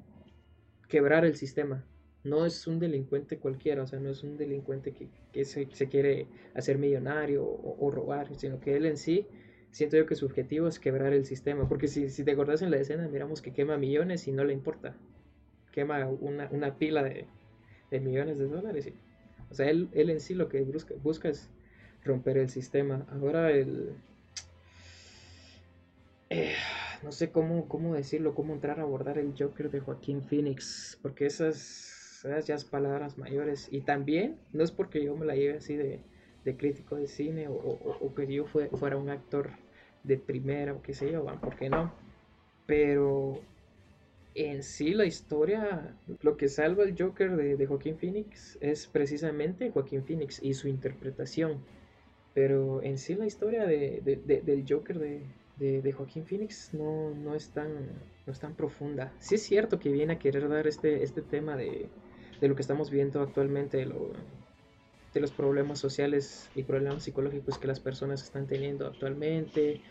quebrar el sistema. No es un delincuente cualquiera, o sea, no es un delincuente que, se, quiere hacer millonario o, o robar, sino que él en sí siento yo que su objetivo es quebrar el sistema. Porque si, si te acordás en la escena, miramos que quema millones y no le importa. Quema una, una pila de, de, millones de dólares. O sea, él, él en sí lo que busca, busca es romper el sistema. Ahora el... Eh, no sé cómo, cómo decirlo, cómo entrar a abordar el Joker de Joaquín Phoenix, porque esas, esas ya es palabras mayores. Y también, no es porque yo me la lleve así de, de crítico de cine o, que yo fuera un actor de primera o qué sé yo, ¿por qué no? Pero en sí la historia, lo que salva el Joker de, Joaquín Phoenix es precisamente Joaquín Phoenix y su interpretación. Pero en sí la historia de, del Joker de, Joaquín Phoenix no, no, es tan, no es tan profunda. Sí es cierto que viene a querer dar este, este tema de, lo que estamos viendo actualmente, de los problemas sociales y problemas psicológicos que las personas están teniendo actualmente.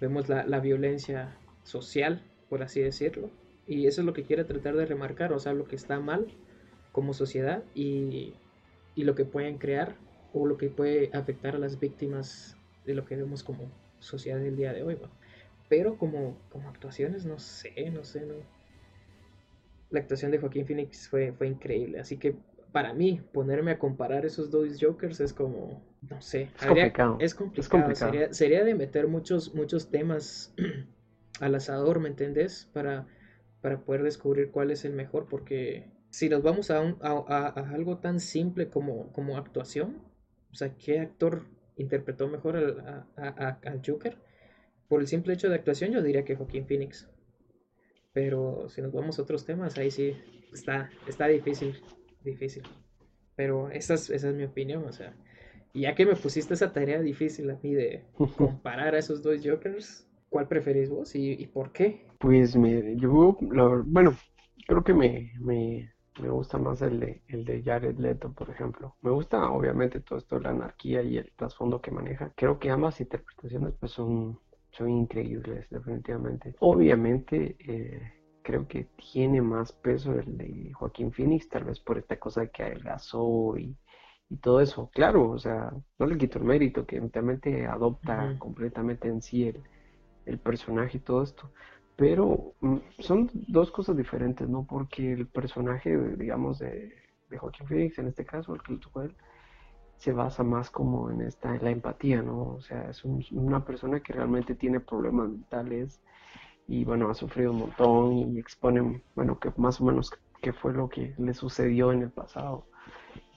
Vemos la, la, violencia social, por así decirlo. Y eso es lo que quiere tratar de remarcar, o sea, lo que está mal como sociedad y, y lo que pueden crear o lo que puede afectar a las víctimas de lo que vemos como sociedad del día de hoy. Pero como, como actuaciones, no sé, no sé, no. La actuación de Joaquín Phoenix fue, fue increíble, así que para mí, ponerme a comparar esos dos Jokers es como, no sé, es complicado. Es complicado. Sería, de meter muchos, muchos temas al asador, ¿me entendés? Para, para poder descubrir cuál es el mejor, porque si nos vamos a, a, algo tan simple como, como actuación, o sea, ¿qué actor interpretó mejor al, al Joker? Por el simple hecho de actuación, yo diría que Joaquín Phoenix. Pero si nos vamos a otros temas, ahí sí está, está difícil difícil. Pero esa es, esa es mi opinión, o sea. Y ya que me pusiste esa tarea difícil a mí de comparar a esos dos Jokers, ¿cuál preferís vos y, por qué? Pues me, yo, bueno, creo que me, me, me, gusta más el de, el de Jared Leto, por ejemplo. Me gusta, obviamente, todo esto de la anarquía y el trasfondo que maneja. Creo que ambas interpretaciones pues son, son increíbles, definitivamente. Obviamente, eh, creo que tiene más peso el de Joaquín Phoenix, tal vez por esta cosa que adelgazó y, y todo eso. Claro, o sea, no le quito el mérito, que realmente adopta completamente en sí el, el, personaje y todo esto. Pero mm, son dos cosas diferentes, ¿no? Porque el personaje, digamos, de, de Joaquín Phoenix, en este caso, el que tocó él, se basa más como en esta, en la empatía, ¿no? O sea, es una persona que realmente tiene problemas mentales, y bueno, ha sufrido un montón y expone, bueno, que más o menos qué fue lo que le sucedió en el pasado.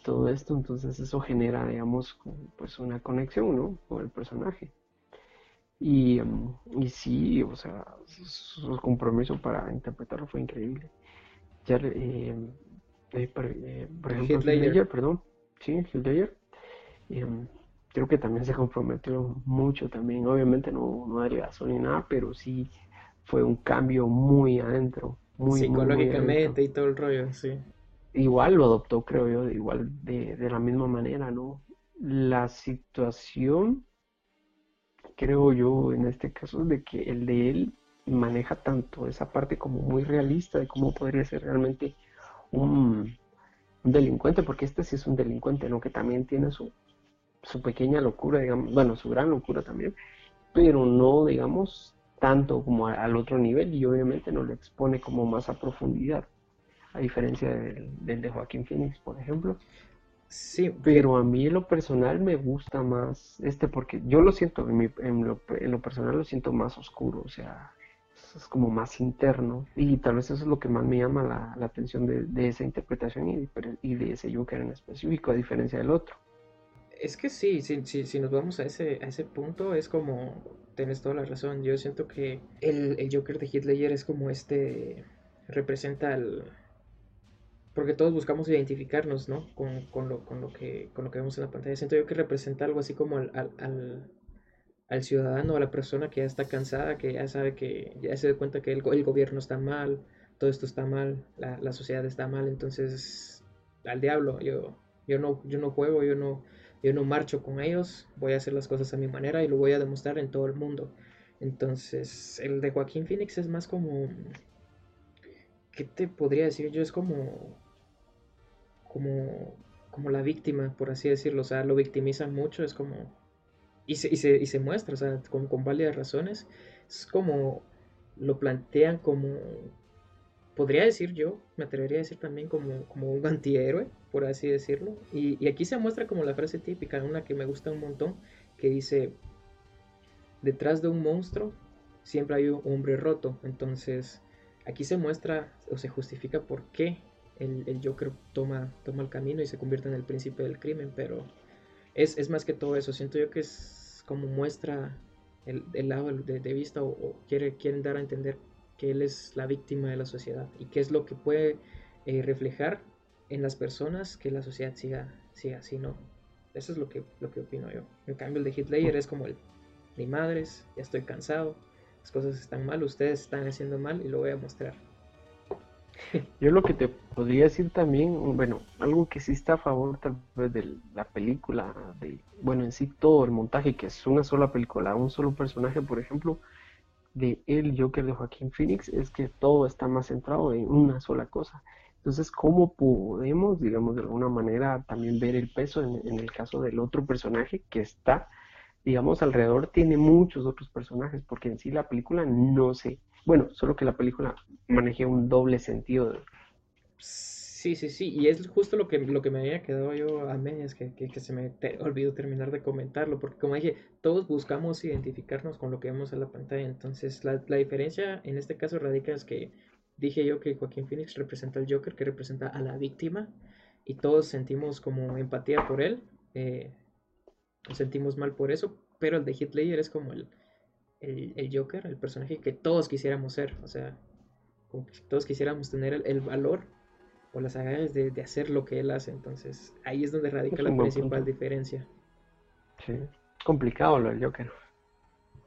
todo esto, entonces eso genera, digamos, pues una conexión, ¿no? Con el personaje. Y, em, y sí, o sea, su compromiso para interpretarlo fue increíble. Ya, eh, eh, por, eh, ejemplo, perdón, sí, Heath em, creo que también se comprometió mucho también. Obviamente no, no razón ni nada, pero sí fue un cambio muy adentro. Muy, Psicológicamente y todo el rollo, sí. Igual lo adoptó, creo yo, igual de, de la misma manera, ¿no? La situación, creo yo, en este caso, de que el de él maneja tanto esa parte como muy realista de cómo podría ser realmente un, delincuente, porque este sí es un delincuente, ¿no? Que también tiene su, su pequeña locura, digamos, bueno, su gran locura también, pero no, digamos, tanto como al otro nivel y obviamente no lo expone como más a profundidad, a diferencia del, de Joaquín Phoenix, por ejemplo. Sí, pero a mí en lo personal me gusta más este porque yo lo siento, en, lo, en lo, personal lo siento más oscuro, o sea, es como más interno y tal vez eso es lo que más me llama la, la atención de, de, esa interpretación y, de ese Joker en específico, a diferencia del otro. Es que sí, si, si, nos vamos a ese, a ese punto, es como, tienes toda la razón, yo siento que el, el Joker de Hitler es como este, representa al... Porque todos buscamos identificarnos, ¿no? Con, con, lo, con, lo que, con lo que vemos en la pantalla. Siento yo que representa algo así como al, al, ciudadano, a la persona que ya está cansada, que ya sabe que ya se da cuenta que el, el gobierno está mal, todo esto está mal, la, la sociedad está mal, entonces al diablo, yo, yo, no, yo no juego, yo no yo no marcho con ellos, voy a hacer las cosas a mi manera y lo voy a demostrar en todo el mundo. Entonces, el de Joaquín Phoenix es más como... ¿Qué te podría decir yo? Es como... Como, como la víctima, por así decirlo. O sea, lo victimizan mucho, es como... Y se, y se, y se muestra, o sea, con, con válidas razones. Es como... Lo plantean como podría decir yo, me atrevería a decir también como, como un antihéroe, por así decirlo. Y, aquí se muestra como la frase típica, una que me gusta un montón, que dice, detrás de un monstruo siempre hay un hombre roto. Entonces, aquí se muestra o se justifica por qué el, Joker toma, toma el camino y se convierte en el príncipe del crimen, pero es, más que todo eso. Siento yo que es como muestra el, lado de, vista o, quiere, quieren dar a entender que él es la víctima de la sociedad y qué es lo que puede eh, reflejar en las personas que la sociedad siga, siga así, ¿no? Eso es lo que, lo que opino yo. En cambio, el de Hitler es como el, ni madres, ya estoy cansado, las cosas están mal, ustedes están haciendo mal y lo voy a mostrar. Yo lo que te podría decir también, bueno, algo que sí está a favor tal vez de la película, de, bueno, en sí todo el montaje, que es una sola película, un solo personaje, por ejemplo, de El Joker de Joaquín Phoenix es que todo está más centrado en una sola cosa. Entonces, ¿cómo podemos, digamos, de alguna manera también ver el peso en, el caso del otro personaje que está, digamos, alrededor, tiene muchos otros personajes, porque en sí la película no sé, bueno, solo que la película maneje un doble sentido. Sí, sí, sí, y es justo lo que, lo que me había quedado yo a medias, que, que, se me olvidó terminar de comentarlo, porque como dije, todos buscamos identificarnos con lo que vemos en la pantalla, entonces la, la diferencia en este caso radica es que dije yo que Joaquín Phoenix representa al Joker, que representa a la víctima, y todos sentimos como empatía por él, eh, nos sentimos mal por eso, pero el de Hitler es como el, el, el, Joker, el personaje que todos quisiéramos ser, o sea, como que todos quisiéramos tener el, el valor o las agallas de, hacer lo que él hace. Entonces ahí es donde radica la principal diferencia. Sí, complicado lo del Joker.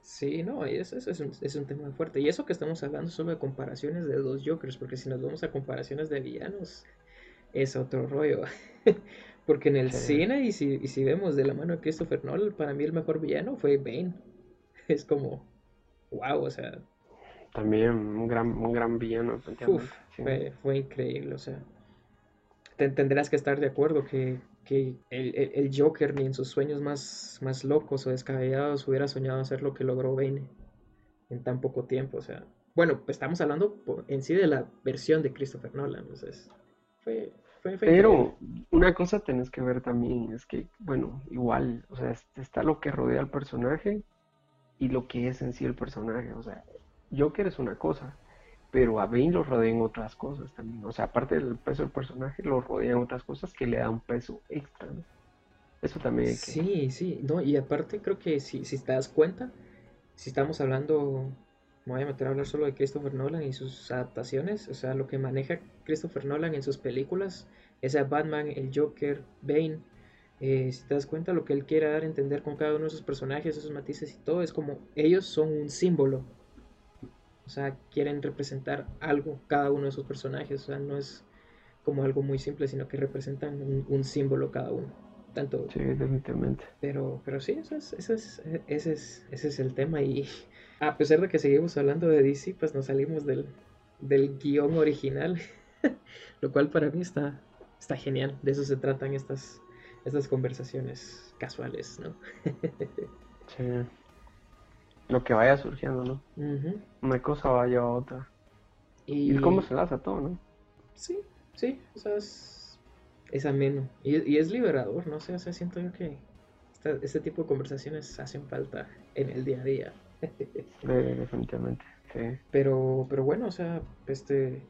Sí, no, eso, es, un, es, un, tema fuerte. Y eso que estamos hablando solo de comparaciones de dos Jokers, porque si nos vamos a comparaciones de villanos, es otro rollo. porque en el cine, y si, y si vemos de la mano de Christopher Nolan, para mí el mejor villano fue Bane. Es como, wow, o sea. También un gran, un gran villano. fue, fue increíble, o sea tendrás que estar de acuerdo que, el, Joker ni en sus sueños más, más locos o descabellados hubiera soñado hacer lo que logró Bane en tan poco tiempo. O sea, bueno, pues estamos hablando en sí de la versión de Christopher Nolan. Entonces, fue, Pero una cosa tenés que ver también es que, bueno, igual, o sea, está lo que rodea al personaje y lo que es en sí el personaje. O sea, Joker es una cosa, pero a Bane lo rodean otras cosas también. O sea, aparte del peso del personaje, lo rodean otras cosas que le dan un peso extra, ¿no? Eso también hay que... Sí, sí, no, y aparte creo que si, si te das cuenta, si estamos hablando, me voy a meter a hablar solo de Christopher Nolan y sus adaptaciones, o sea, lo que maneja Christopher Nolan en sus películas, esa Batman, el Joker, Bane, eh, si te das cuenta, lo que él quiere dar a entender con cada uno de sus personajes, esos matices y todo, es como ellos son un símbolo. O sea, quieren representar algo, cada uno de sus personajes. O sea, no es como algo muy simple, sino que representan un, símbolo cada uno. Tanto, sí, definitivamente. Pero, pero sí, ese es, ese, es, ese, es, ese es el tema. Y a pesar de que seguimos hablando de DC, pues nos salimos del, del guion original. lo cual para mí está, está genial. De eso se tratan estas, estas conversaciones casuales, ¿no? sí. Lo que vaya surgiendo, ¿no? Una cosa va a otra. Y... cómo se lanza todo, ¿no? Sí, sí, o sea, es, es ameno. Y, es liberador, ¿no? sé, o sea, siento yo que este tipo de conversaciones hacen falta en el día a día. definitivamente, sí. Pero, pero bueno, o sea, este,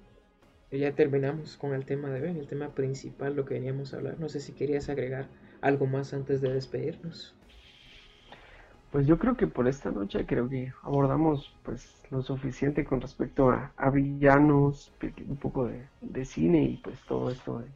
ya terminamos con el tema de Ben, el tema principal, lo que veníamos a hablar. No sé si querías agregar algo más antes de despedirnos. Pues yo creo que por esta noche creo que abordamos pues lo suficiente con respecto a, villanos, un poco de, cine y pues todo esto de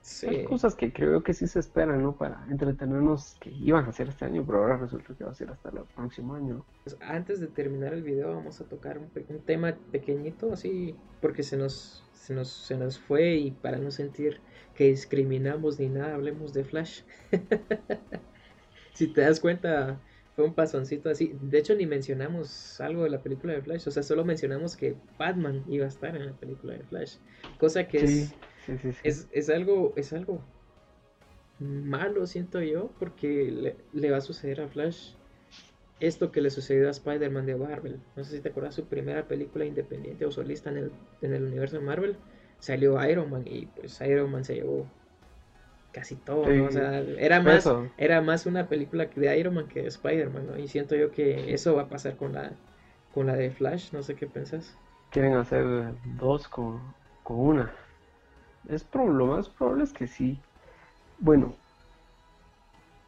sí. cosas que creo que sí se esperan, ¿no? Para entretenernos que iban a hacer este año, pero ahora resulta que va a ser hasta el próximo año. Pues antes de terminar el video vamos a tocar un, un tema pequeñito así porque se nos se nos, se nos fue y para no sentir que discriminamos ni nada, hablemos de Flash. si te das cuenta, fue un pasoncito así. De hecho, ni mencionamos algo de la película de Flash. O sea, solo mencionamos que Batman iba a estar en la película de Flash. Cosa que es, es, es, algo, es algo malo, siento yo, porque le, le va a suceder a Flash esto que le sucedió a Spider-Man de Marvel. No sé si te acuerdas su primera película independiente o solista en el, en el universo de Marvel. Salió Iron Man y pues Iron Man se llevó casi todo, O sea, era más, era más una película de Iron Man que de Spider-Man, ¿no? Y siento yo que eso va a pasar con la, con la de Flash, no sé qué piensas. Quieren hacer dos con, con una. Es lo más probable es que sí. Bueno,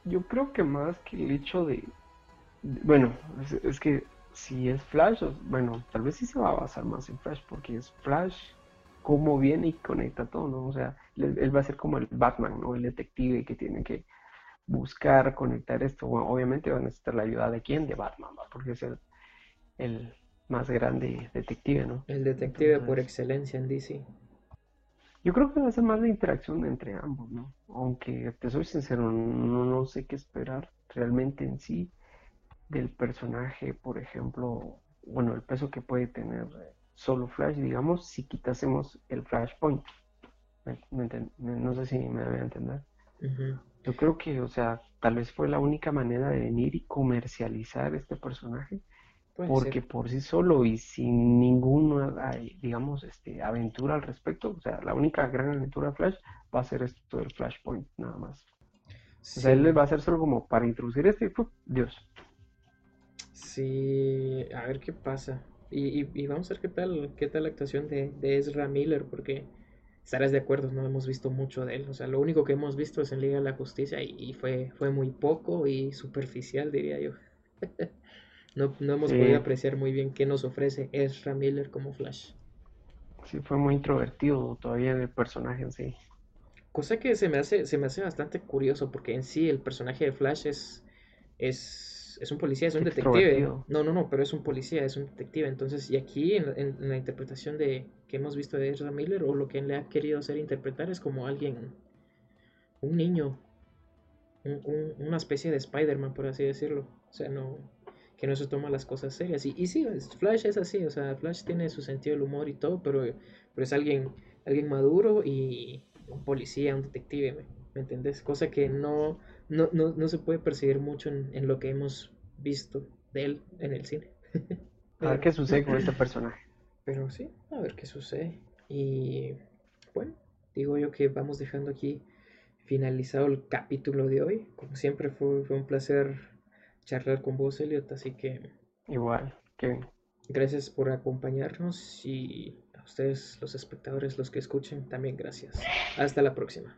yo creo que más que el hecho de, bueno, es, que si es Flash, bueno, tal vez sí se va a basar más en Flash, porque es Flash cómo viene y conecta todo, ¿no? O sea, él, va a ser como el Batman, ¿no? El detective que tiene que buscar, conectar esto. Bueno, obviamente va a necesitar la ayuda de quién? De Batman, ¿va? Porque es el, más grande detective, ¿no? El detective por excelencia en DC. Yo creo que va a ser más la interacción entre ambos, ¿no? Aunque te soy sincero, no, no sé qué esperar realmente en sí del personaje, por ejemplo, bueno, el peso que puede tener solo Flash, digamos, si quitásemos el Flashpoint. no sé si me voy a entender. Yo creo que, o sea, tal vez fue la única manera de venir y comercializar este personaje. Porque por sí solo y sin ninguna, digamos, este, aventura al respecto, o sea, la única gran aventura Flash va a ser esto del Flashpoint, nada más. O sea, él va a ser solo como para introducir este y Dios, Sí, a ver qué pasa. Y, y, vamos a ver qué tal, qué tal la actuación de, de, Ezra Miller, porque estarás de acuerdo, no hemos visto mucho de él. O sea, lo único que hemos visto es en Liga de la Justicia y, fue, fue muy poco y superficial, diría yo. no, no hemos podido apreciar muy bien qué nos ofrece Ezra Miller como Flash. Sí, fue muy introvertido todavía el personaje en sí. Cosa que se me hace, se me hace bastante curioso, porque en sí el personaje de Flash es, es es un policía, es un detective. No, no, no, pero es un policía, es un detective. Entonces, y aquí en, la interpretación de que hemos visto de Ezra Miller, o lo que él le ha querido hacer interpretar, es como alguien, un niño, una especie de Spider-Man, por así decirlo. O sea, no, que no se toma las cosas serias. Y, y sí, Flash es así, o sea, Flash tiene su sentido del humor y todo, pero, pero es alguien, alguien maduro y un policía, un detective, ¿me, ¿me entendés? Cosa que no no, no, no se puede percibir mucho en, lo que hemos visto de él en el cine. a ver qué sucede con este personaje. Pero sí, a ver qué sucede. Y bueno, digo yo que vamos dejando aquí finalizado el capítulo de hoy. Como siempre fue, fue un placer charlar con vos, Elliot, así que... Igual, Kevin. Gracias por acompañarnos y a ustedes, los espectadores, los que escuchen, también gracias. Hasta la próxima.